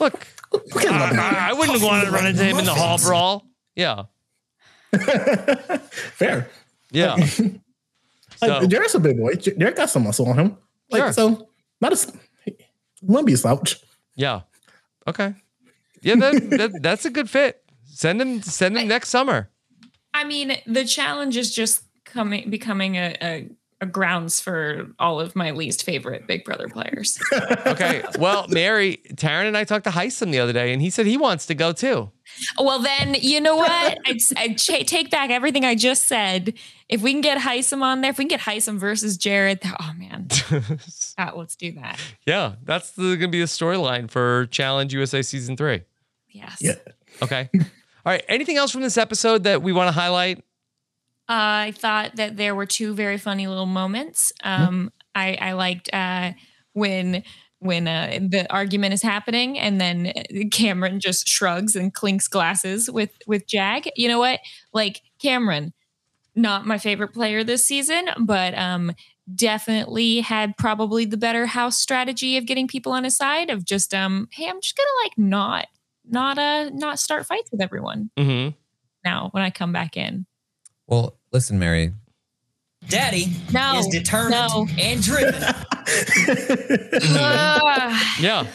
look, we can love. I, I wouldn't want to run into him in the hall brawl. Yeah, Fair. yeah. Like, So- Jared's a big boy. J- Jared got some muscle on him. Like Sure. so, not a he won't be a slouch. Yeah. Okay. Yeah, that, that that's a good fit. Send him send him next summer. I mean, the challenge is just coming becoming a, a a grounds for all of my least favorite Big Brother players. Okay. Well, Mary, Taran and I talked to Hisam the other day, and he said he wants to go too. well, then you know what? I'd, I'd cha- take back everything I just said. If we can get Hisam on there, if we can get Hisam versus Jared, oh man, let's do that. yeah, that's going to be the storyline for Challenge USA Season 3. Yes. Yeah. Okay. All right. Anything else from this episode that we want to highlight? Uh, I thought that there were two very funny little moments. Um, I, I liked uh, when when uh, the argument is happening and then Cameron just shrugs and clinks glasses with with Jag. You know what? Like Cameron, not my favorite player this season, but um, definitely had probably the better house strategy of getting people on his side. Of just um, hey, I'm just gonna like not not uh not start fights with everyone Mm-hmm. now when I come back in. Well, listen, Mary. Daddy No, is determined no. and driven. Ugh. Yeah.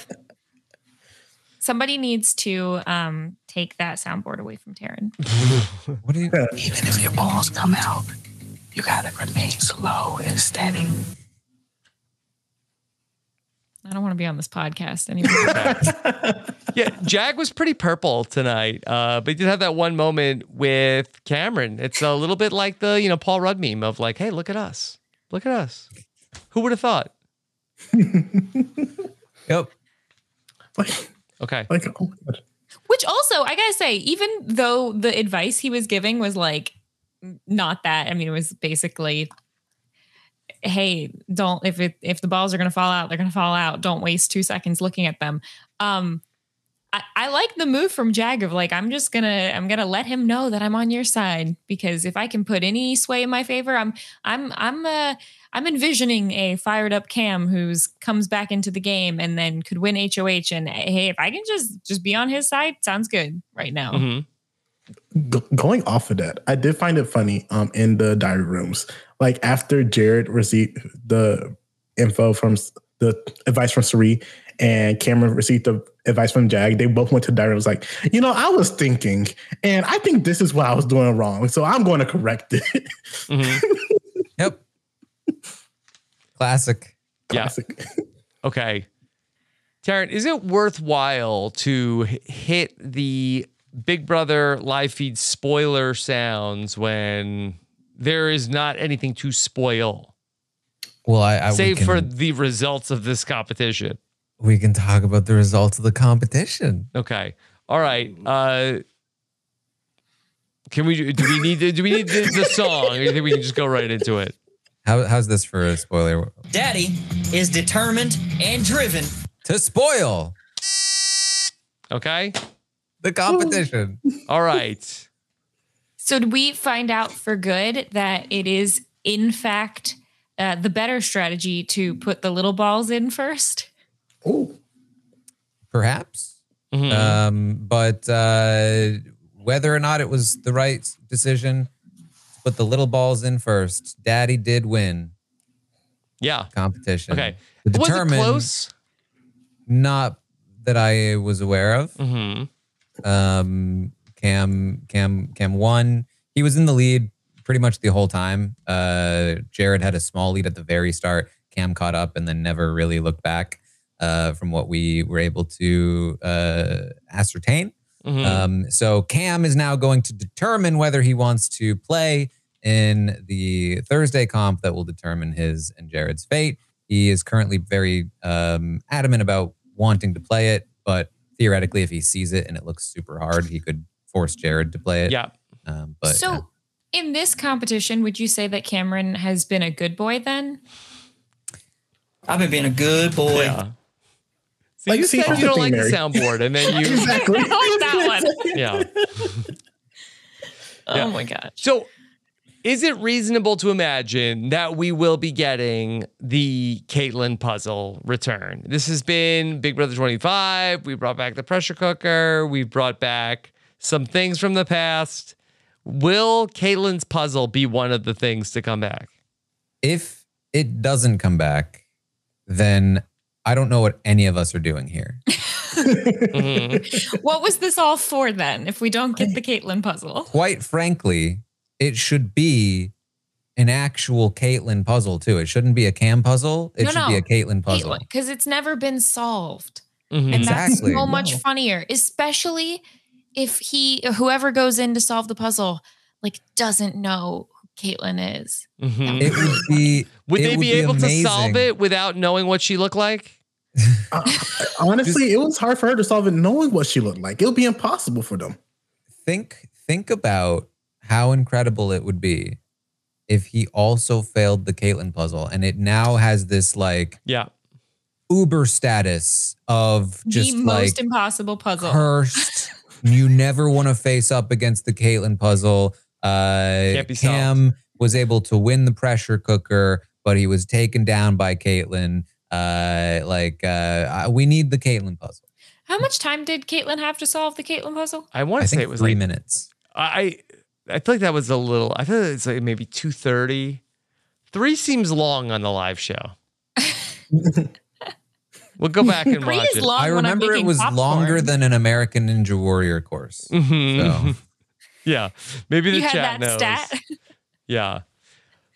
Somebody needs to um, take that soundboard away from Taran. What do you? Even if your balls come out, you gotta remain slow and steady. I don't want to be on this podcast anymore. Yeah. Jag was pretty purple tonight, uh, but he did have that one moment with Cameron. It's a little bit like the, you know, Paul Rudd meme of like, hey, look at us. Look at us. Who would have thought? Yep. like, Okay. like, oh my God. Which also, I gotta say, even though the advice he was giving was like not that. I mean, it was basically, hey, don't if it if the balls are gonna fall out, they're gonna fall out. Don't waste two seconds looking at them. Um, I, I like the move from Jag of like, I'm just gonna I'm gonna let him know that I'm on your side because if I can put any sway in my favor, I'm I'm I'm uh I'm envisioning a fired up Cam who's comes back into the game and then could win HOH. And hey, if I can just just be on his side, sounds good right now. Mm-hmm. Go- going off of that, I did find it funny um in the diary rooms. Like after Jared received the info from the advice from Cirie and Cameron received the advice from Jag, they both went to the diary. and was like, you know, I was thinking, and I think this is what I was doing wrong, so I'm going to correct it. Mm-hmm. Yep. Classic. Yeah. Classic. Okay. Taran, is it worthwhile to hit the Big Brother live feed spoiler sounds when there is not anything to spoil, Well, I, I we save can, for the results of this competition? we can talk about the results of the competition. Okay. All right. Uh, can we do do we need to, do we need the, the song or do you think we can just go right into it? How, how's this for a spoiler? Daddy is determined and driven. To spoil Okay. the competition. All right. So did we find out for good that it is in fact uh, the better strategy to put the little balls in first? Oh, Perhaps. Mhm. Um, but uh, whether or not it was the right decision to put the little balls in first, Daddy did win yeah. competition. Okay. To Was it close? not that I was aware of. Mm-hmm. Um, Cam, Cam, Cam won. He was in the lead pretty much the whole time. Uh, Jared had a small lead at the very start. Cam caught up and then never really looked back. Uh, from what we were able to uh, ascertain. Mhm. Um, so Cam is now going to determine whether he wants to play in the Thursday comp that will determine his and Jared's fate. He is currently very um, adamant about wanting to play it, but theoretically, if he sees it and it looks super hard, he could force Jared to play it. yeah. Um, but so yeah. in this competition, would you say that Cameron has been a good boy then? I've been being a good boy. Yeah. See, Like, you said you don't like Mary. the soundboard, and then you, exactly. I like that one. yeah. Oh Yeah. my gosh. So, is it reasonable to imagine that we will be getting the Caitlyn puzzle return? This has been Big Brother 25. We brought back the pressure cooker. We brought back some things from the past. Will Caitlyn's puzzle be one of the things to come back? if it doesn't come back, then I don't know what any of us are doing here. Mhm. What was this all for then if we don't get the Caitlyn puzzle? Quite frankly, it should be an actual Caitlyn puzzle too. It shouldn't be a Cam puzzle. It No, should no. be a Caitlyn puzzle. because it's never been solved. Mhm. And Exactly. that's so much No. funnier, especially if he whoever goes in to solve the puzzle like doesn't know who Caitlyn is. Mhm. It would be. Would it they be able to solve it without knowing what she looked like? Uh, honestly, it was hard for her to solve it knowing what she looked like. It would be impossible for them. Think think about how incredible it would be if he also failed the Caitlyn puzzle, and it now has this like Yeah. uber status of just the like most impossible puzzle. cursed. you never want to face up against the Caitlyn puzzle. Uh, Can't be Cam was able to win the pressure cooker, but he was taken down by Caitlyn. Uh, like uh, we need the Caitlyn puzzle. How much time did Caitlyn have to solve the Caitlyn puzzle? I want I to say think it was three like minutes. I I feel like that was a little. I feel like it's like maybe two thirty. Three seems long on the live show. we'll go back and watch it. I remember it was popcorn. longer than an American Ninja Warrior course. Mhm. So Yeah, maybe the You had chat that knows. stat. Yeah,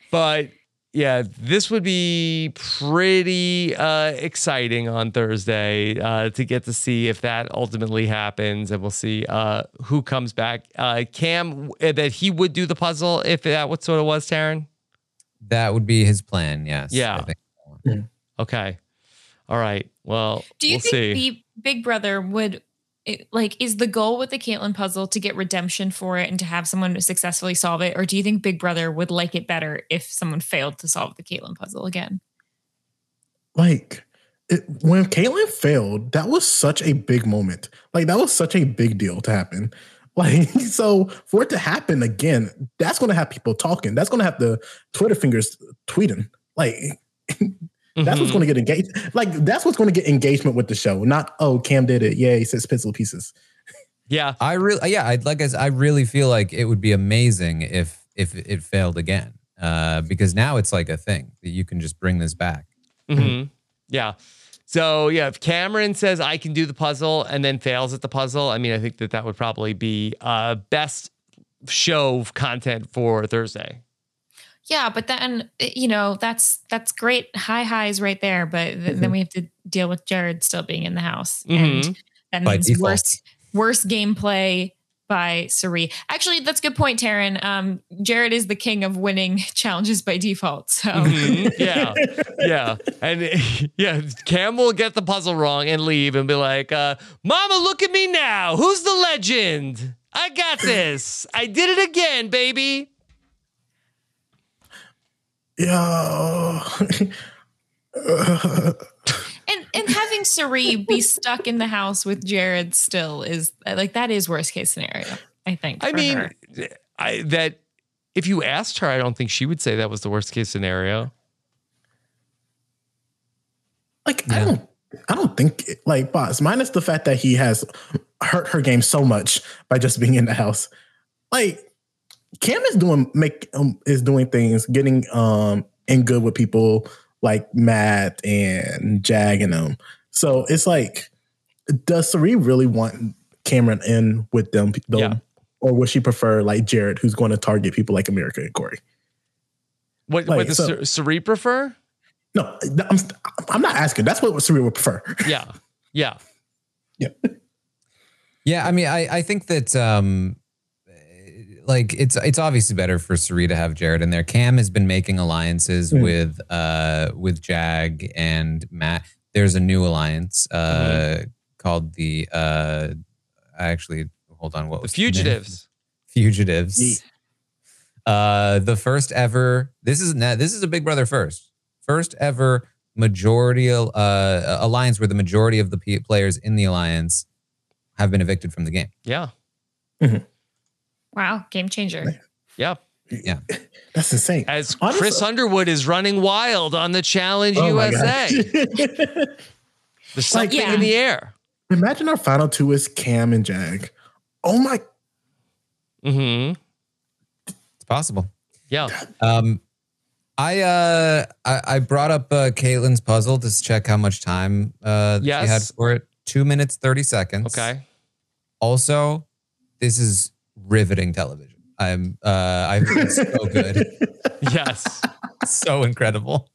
but yeah, this would be pretty uh, exciting on Thursday uh, to get to see if that ultimately happens, and we'll see uh, who comes back. Uh, Cam, uh, that he would do the puzzle if that what sort of was, Taran. that would be his plan. Yes. Yeah. I think. Okay, all right. Well, Do you we'll think see. Big, Big Brother would it, like is the goal with the Caitlyn puzzle to get redemption for it and to have someone successfully solve it, or do you think Big Brother would like it better if someone failed to solve the Caitlyn puzzle again? Like it, when Caitlyn failed, that was such a big moment. Like that was such a big deal to happen. Like so, for it to happen again, that's going to have people talking. That's going to have the Twitter fingers tweeting. Like that's what's Mhm. going to get engaged. Like that's what's going to get engagement with the show. Not oh, Cam did it. Yeah, he says pencil pieces. Yeah, I really, yeah, I'd like, I really feel like it would be amazing if if it failed again, uh, because now it's like a thing that you can just bring this back. hmm Yeah. So yeah, if Cameron says I can do the puzzle and then fails at the puzzle, I mean, I think that that would probably be uh, best show content for Thursday. Yeah, but then eh, you know that's that's great high highs right there. But th- then we have to deal with Jared still being in the house, Mhm. and that By means default. worse worse gameplay by Cirie. Actually, that's a good point, Taran. Um, Jared is the king of winning challenges by default. So Mhm. Yeah, yeah, and yeah, Cam will get the puzzle wrong and leave and be like, uh, "Mama, look at me now. Who's the legend? I got this. I did it again, baby." Yeah. and and having Cirie be stuck in the house with Jared still is like that is worst case scenario. I think. I mean, her. I that if you asked her, I don't think she would say that was the worst case scenario. Like I don't, I don't think like boss. Minus the fact that he has hurt her game so much by just being in the house. Like Cam is doing make um, is doing things, getting um in good with people like Matt and Jag and them. So it's like, does Cirie really want Cameron in with them? Though, Yeah. Or would she prefer like Jared, who's going to target people like America and Cory? What Like, what does so- Cirie prefer? No, I'm, I'm not asking. That's what Cirie would prefer. Yeah, yeah, yeah. Yeah, I mean, I I think that um, like it's it's obviously better for Cirie to have Jared in there. Cam has been making alliances Mm. with uh with Jag and Matt. There's a new alliance uh Mm-hmm. called the uh actually hold on what The was the fugitives. Fugitives. Uh, the first ever. This is now. This is a Big Brother first. First ever majority uh, alliance where the majority of the players in the alliance have been evicted from the game. Yeah, wow, game changer. yeah. Yeah. That's insane. As Honestly- Chris Underwood is running wild on the Challenge Oh USA. God. There's something Yeah. in the air. Imagine our final two is Cam and Jag. Oh my! Mm-hmm. It's possible. Yeah. Um, I uh, I, I brought up uh, Caitlin's puzzle to check how much time uh she had for it. Two minutes thirty seconds. Okay. Also, this is riveting television. I'm uh I so good. Yes. so incredible.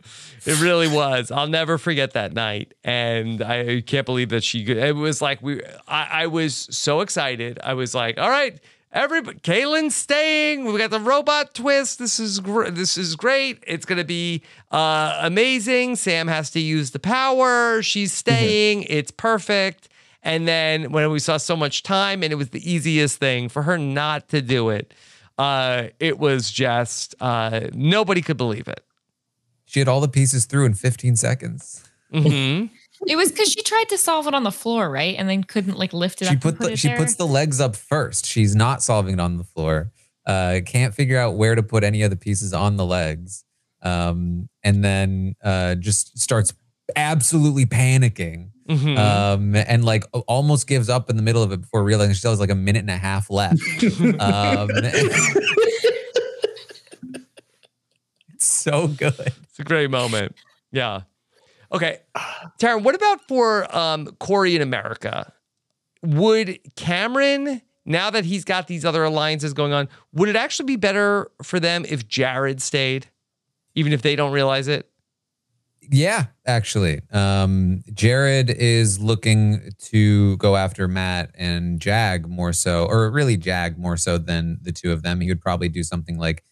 It really was. I'll never forget that night, and I can't believe that she. It was like we. I, I was so excited. I was like, "All right, everybody, Kaylin's staying. We got the robot twist. This is gr- this is great. It's gonna be uh, amazing. Sam has to use the power. She's staying. It's perfect." And then when we saw so much time, and it was the easiest thing for her not to do it, uh, it was just uh, nobody could believe it. She had all the pieces through in 15 seconds. hmm It was because she tried to solve it on the floor, right? And then couldn't like lift it She up. put put the, it she there. puts the legs up first. She's not solving it on the floor. Uh, can't figure out where to put any of the pieces on the legs. Um, and then uh, just starts absolutely panicking. Mhm. Um, and like almost gives up in the middle of it before realizing she still has like a minute and a half left. um, it's so good. It's a great moment. Yeah. Okay. Taran, what about for um, Cory in America? Would Cameron, now that he's got these other alliances going on, would it actually be better for them if Jared stayed, even if they don't realize it? Yeah, actually. Um, Jared is looking to go after Matt and Jag more so, or really Jag more so than the two of them. He would probably do something like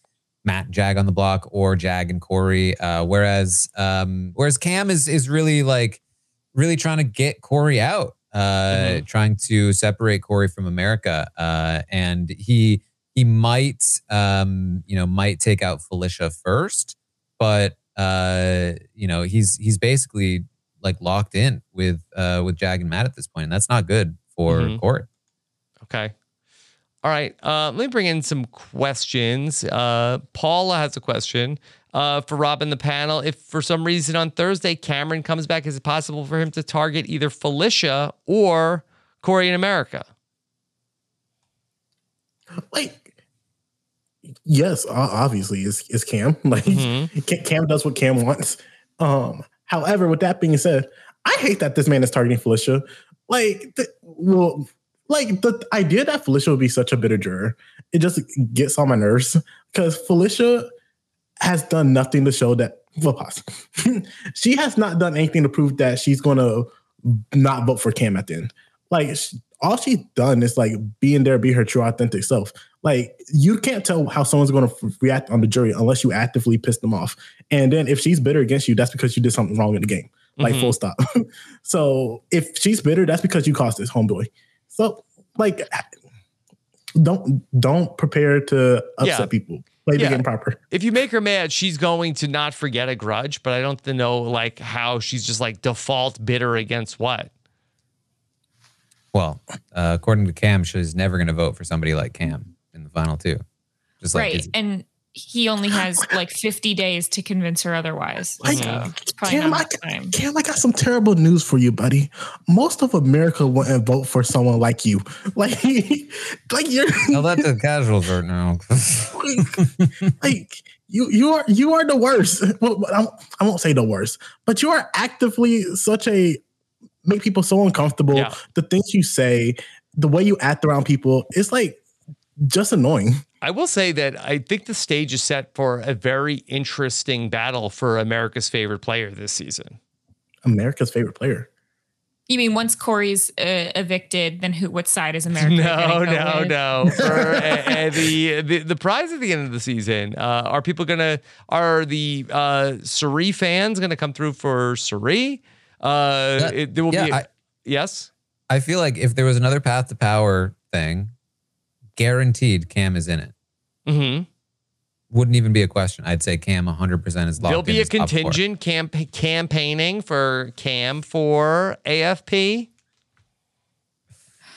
Matt Jag on the block or Jag and Cory. Uh, whereas um, whereas Cam is is really like really trying to get Cory out, uh, trying to separate Cory from America. Uh, and he he might um, you know might take out Felicia first, but uh, you know he's he's basically like locked in with uh, with Jag and Matt at this point, and that's not good for Mhm. Cory. Okay. All right. Uh, let me bring in some questions. Uh, Paula has a question uh, for Rob in the panel. If for some reason on Thursday Cameron comes back, is it possible for him to target either Felicia or Cory in America? like yes obviously it's, it's cam like Mhm. Cam does what cam wants um however with that being said i hate that this man is targeting felicia like the, well like the idea that felicia would be such a bitter juror it just gets on my nerves because felicia has done nothing to show that well pause. she has not done anything to prove that she's going to not vote for cam at the end like all she's done is like being there, be her true authentic self. Like you can't tell how someone's going to react on the jury unless you actively piss them off. And then if she's bitter against you, that's because you did something wrong in the game. Like Mhm. full stop. so if she's bitter, that's because you caused this homeboy. So like don't don't prepare to upset Yeah. people. Play the game proper. If you make her mad, she's going to not forget a grudge, but I don't know like how she's just like default bitter against what. Well, uh, according to Cam, she's never going to vote for somebody like Cam in the final two. Just like right. Izzy. And he only has like 50 days to convince her otherwise. So it's probably Cam, I. Cam, I got some terrible news for you, buddy. Most of America wouldn't vote for someone like you. Like, like you're Tell that to the casuals right now. like you you are you are the worst. Well, I won't- I won't say the worst, but you are actively such a make people so uncomfortable. Yeah. The things you say, the way you act around people, it's like just annoying. I will say that I think the stage is set for a very interesting battle for America's favorite player this season. America's favorite player. You mean once Cory's uh, evicted, then who? What side is America? No, no, with? no. For uh, uh, the, the the prize at the end of the season, uh, are people gonna are the uh, Cirie fans gonna come through for Cirie? Uh, Yeah, it, there will yeah, be. a- I- yes. I feel like if there was another path to power thing, guaranteed Cam is in it. hmm Wouldn't even be a question. I'd say Cam 100% is locked There'll in be a as top contingent camp- campaigning for Cam for AFP.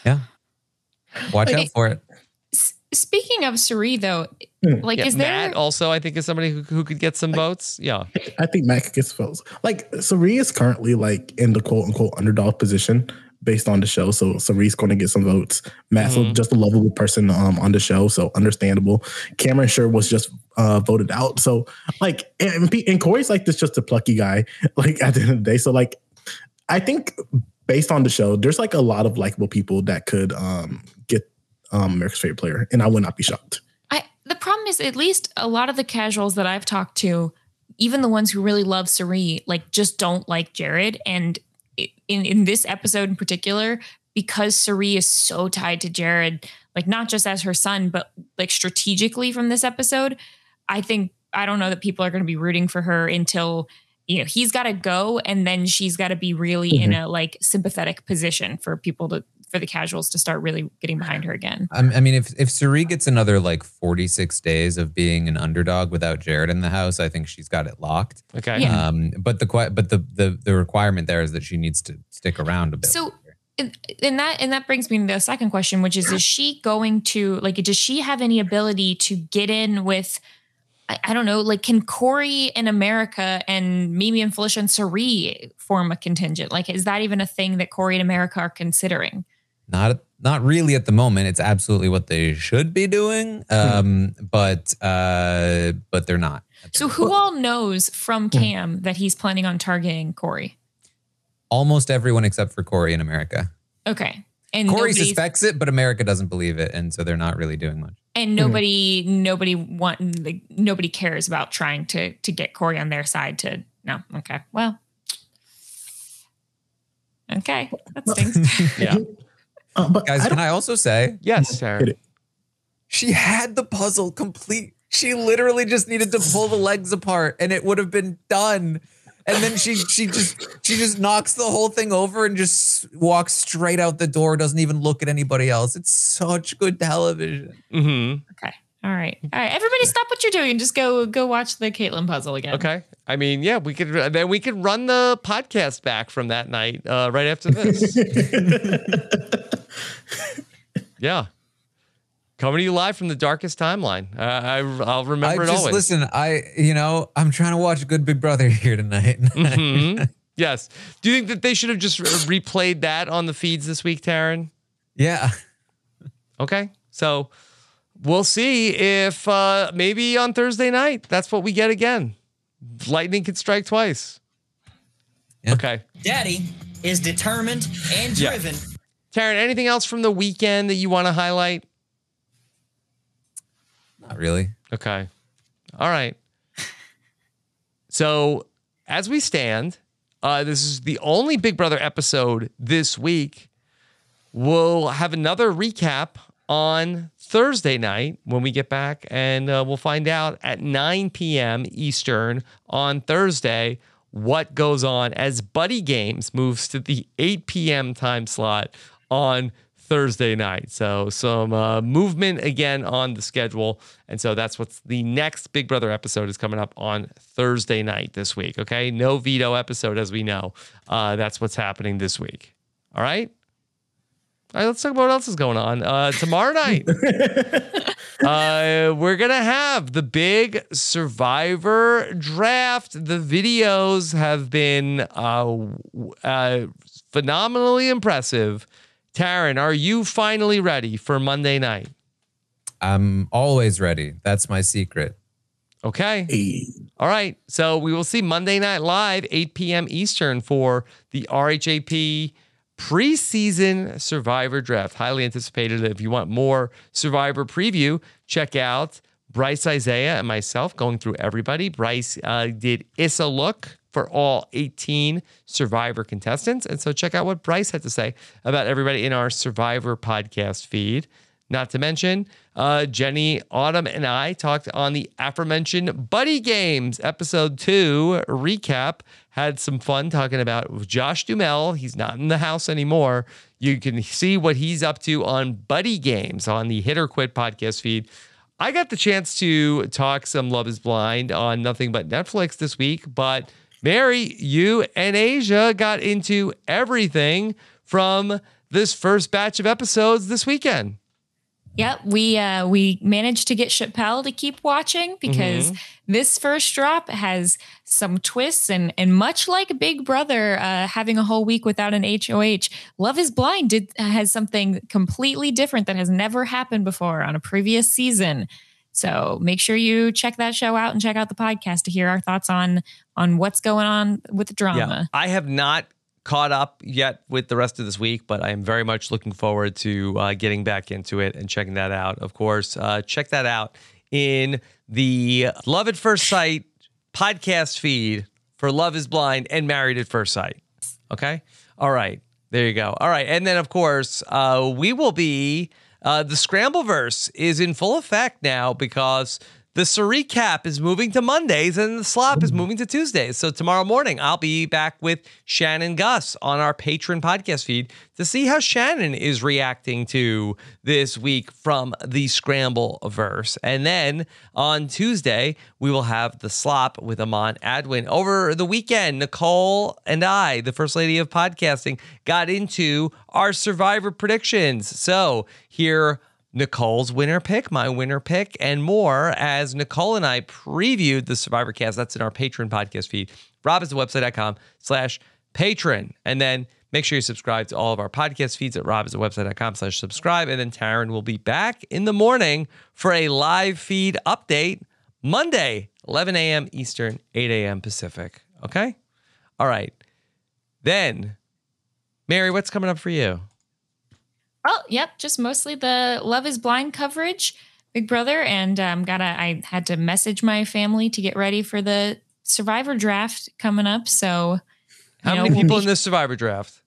Yeah. Watch Okay. out for it. S- Speaking of Cirie, though. Like, Yeah, is there? Matt also, I think, is somebody who, who could get some votes. Yeah. I think Mac gets votes. Like Cirie is currently like in the quote unquote underdog position based on the show. So Cirie's going to get some votes. Matt's Mhm. just a lovable person um, on the show, so understandable. Cameron sure was just uh, voted out. So like and, and Cory's like this just a plucky guy. Like at the end of the day, so like I think based on the show, there's like a lot of likable people that could um, get um, America's favorite player, and I would not be shocked. Problem is, at least a lot of the casuals that I've talked to, even the ones who really love Cirie, like just don't like Jared. And in in this episode in particular, because Cirie is so tied to Jared, like not just as her son, but like strategically from this episode, I think I don't know that people are going to be rooting for her until you know he's got to go and then she's got to be really mm-hmm. in a like sympathetic position for people to for the casuals to start really getting behind her again. I mean, if if Cirie gets another like 46 days of being an underdog without Jared in the house, I think she's got it locked. Okay. Yeah. Um, but the but the the the requirement there is that she needs to stick around a bit. So and that and that brings me to the second question, which is: Is she going to like? Does she have any ability to get in with? I, I don't know. Like, can Cory in America and Mimi and Felicia and Cirie form a contingent? Like, is that even a thing that Cory and America are considering? Not not really at the moment. It's absolutely what they should be doing, hmm. um, but uh, but they're not. So who all knows from hmm. Cam that he's planning on targeting Cory? Almost everyone except for Cory in America. Okay. And Cory suspects it, but America doesn't believe it, and so they're not really doing much. And nobody, mm-hmm. nobody want, like, nobody cares about trying to to get Cory on their side. To no, okay, well, okay, that stinks. yeah. Uh, but Guys, I can I also say? Yes, Sarah. She had the puzzle complete. She literally just needed to pull the legs apart and it would have been done. And then she she just she just knocks the whole thing over and just walks straight out the door, doesn't even look at anybody else. It's such good television. Mm-hmm. Okay. All right. All right. Everybody stop what you're doing and just go go watch the Caitlin puzzle again. Okay. I mean, yeah, we could then we could run the podcast back from that night uh, right after this. yeah. Coming to you live from the darkest timeline. Uh, I I'll remember I it just, always. Listen, I you know I'm trying to watch Good Big Brother here tonight. mm-hmm. Yes. Do you think that they should have just replayed that on the feeds this week, Taran? Yeah. Okay. So we'll see if uh, maybe on Thursday night that's what we get again. Lightning can strike twice. Yeah. Okay. Daddy is determined and driven. Yeah. Taran, anything else from the weekend that you want to highlight? Not really. Okay. All right. So, as we stand, uh, this is the only Big Brother episode this week. We'll have another recap on Thursday night when we get back, and uh, we'll find out at 9 p.m. Eastern on Thursday what goes on as Buddy Games moves to the 8 p.m. time slot on Thursday night. So some uh, movement again on the schedule, and so that's what's the next Big Brother episode is coming up on Thursday night this week. Okay, no veto episode as we know. Uh, that's what's happening this week. All right. All right, let's talk about what else is going on. Uh, tomorrow night, uh, we're gonna have the big Survivor draft. The videos have been uh, uh, phenomenally impressive. Taran, are you finally ready for Monday night? I'm always ready. That's my secret. Okay. Hey. All right. So we will see Monday Night Live, 8 p.m. Eastern for the RHAP preseason Survivor draft. Highly anticipated. If you want more Survivor preview, check out Bryce Isaiah and myself going through everybody. Bryce uh, did Issa look for all 18 Survivor contestants. And so check out what Bryce had to say about everybody in our Survivor podcast feed. Not to mention, uh, Jenny, Autumn, and I talked on the aforementioned Buddy Games episode two recap. Had some fun talking about Josh Duhamel. He's not in the house anymore. You can see what he's up to on Buddy Games on the Hit or Quit podcast feed. I got the chance to talk some Love is Blind on Nothing But Netflix this week, but Mary, you and Asia got into everything from this first batch of episodes this weekend. Yep, we uh, we managed to get Chappelle to keep watching because mm-hmm. this first drop has some twists and and much like Big Brother uh, having a whole week without an HOH, Love Is Blind did has something completely different that has never happened before on a previous season. So make sure you check that show out and check out the podcast to hear our thoughts on on what's going on with the drama. Yeah, I have not caught up yet with the rest of this week, but I am very much looking forward to uh, getting back into it and checking that out. Of course, uh, check that out in the Love at First Sight podcast feed for Love is Blind and Married at First Sight. Okay. All right. There you go. All right. And then, of course, uh, we will be, uh, the Scrambleverse is in full effect now because the recap is moving to Mondays and the slop is mm. moving to Tuesdays. So tomorrow morning, I'll be back with Shannon Guss on our patron podcast feed to see how Shannon is reacting to this week from the Scramble verse. And then on Tuesday, we will have the slop with Amon Adwin. Over the weekend, Nicole and I, the first lady of podcasting, got into our survivor predictions. So here Nicole's winner pick, my winner pick, and more as Nicole and I previewed the Survivor cast. That's in our Patreon podcast feed. robhasawebsite.com slash patreon. And then make sure you subscribe to all of our podcast feeds at robhasawebsite.com slash subscribe. And then Taran will be back in the morning for a live feed update Monday, 11 a.m. Eastern, 8 a.m. Pacific. Okay? All right. Then, Mary, what's coming up for you? Oh, yep, just mostly the Love is Blind coverage, Big Brother, and um, gotta. I had to message my family to get ready for the Survivor draft coming up. So, how know, many people we'll be, in this Survivor draft?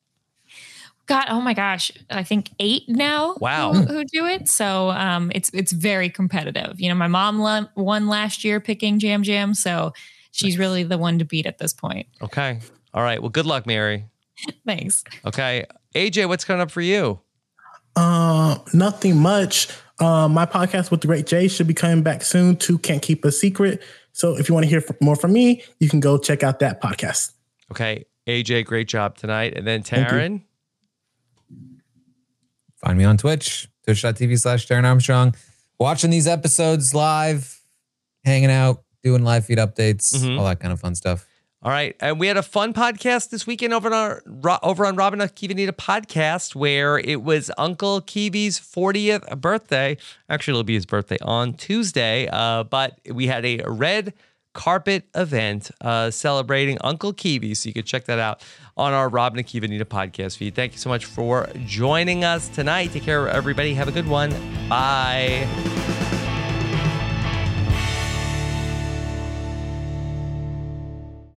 God, oh my gosh, I think eight now. Wow, who, who do it? So, um, it's it's very competitive. You know, my mom lo- won last year picking Yam Yam, so she's really the one to beat at this point. Okay, all right. Well, good luck, Mary. Thanks. Okay, AJ, what's coming up for you? Uh, nothing much. Uh, my podcast with the Great Jay should be coming back soon too. Can't keep a secret. So if you want to hear more from me, you can go check out that podcast. Okay, AJ, great job tonight. And then Taran. Find me on Twitch, twitch.tv slash Taran Armstrong. Watching these episodes live, hanging out, doing live feed updates, mm-hmm. all that kind of fun stuff. All right, and we had a fun podcast this weekend over on our over on Rob and Kivanita podcast, where it was Uncle Kiwi's 40th birthday. Actually, it'll be his birthday on Tuesday, uh, but we had a red carpet event uh, celebrating Uncle Kiwi. So you can check that out on our Rob and Kivanita podcast feed. Thank you so much for joining us tonight. Take care, everybody. Have a good one. Bye.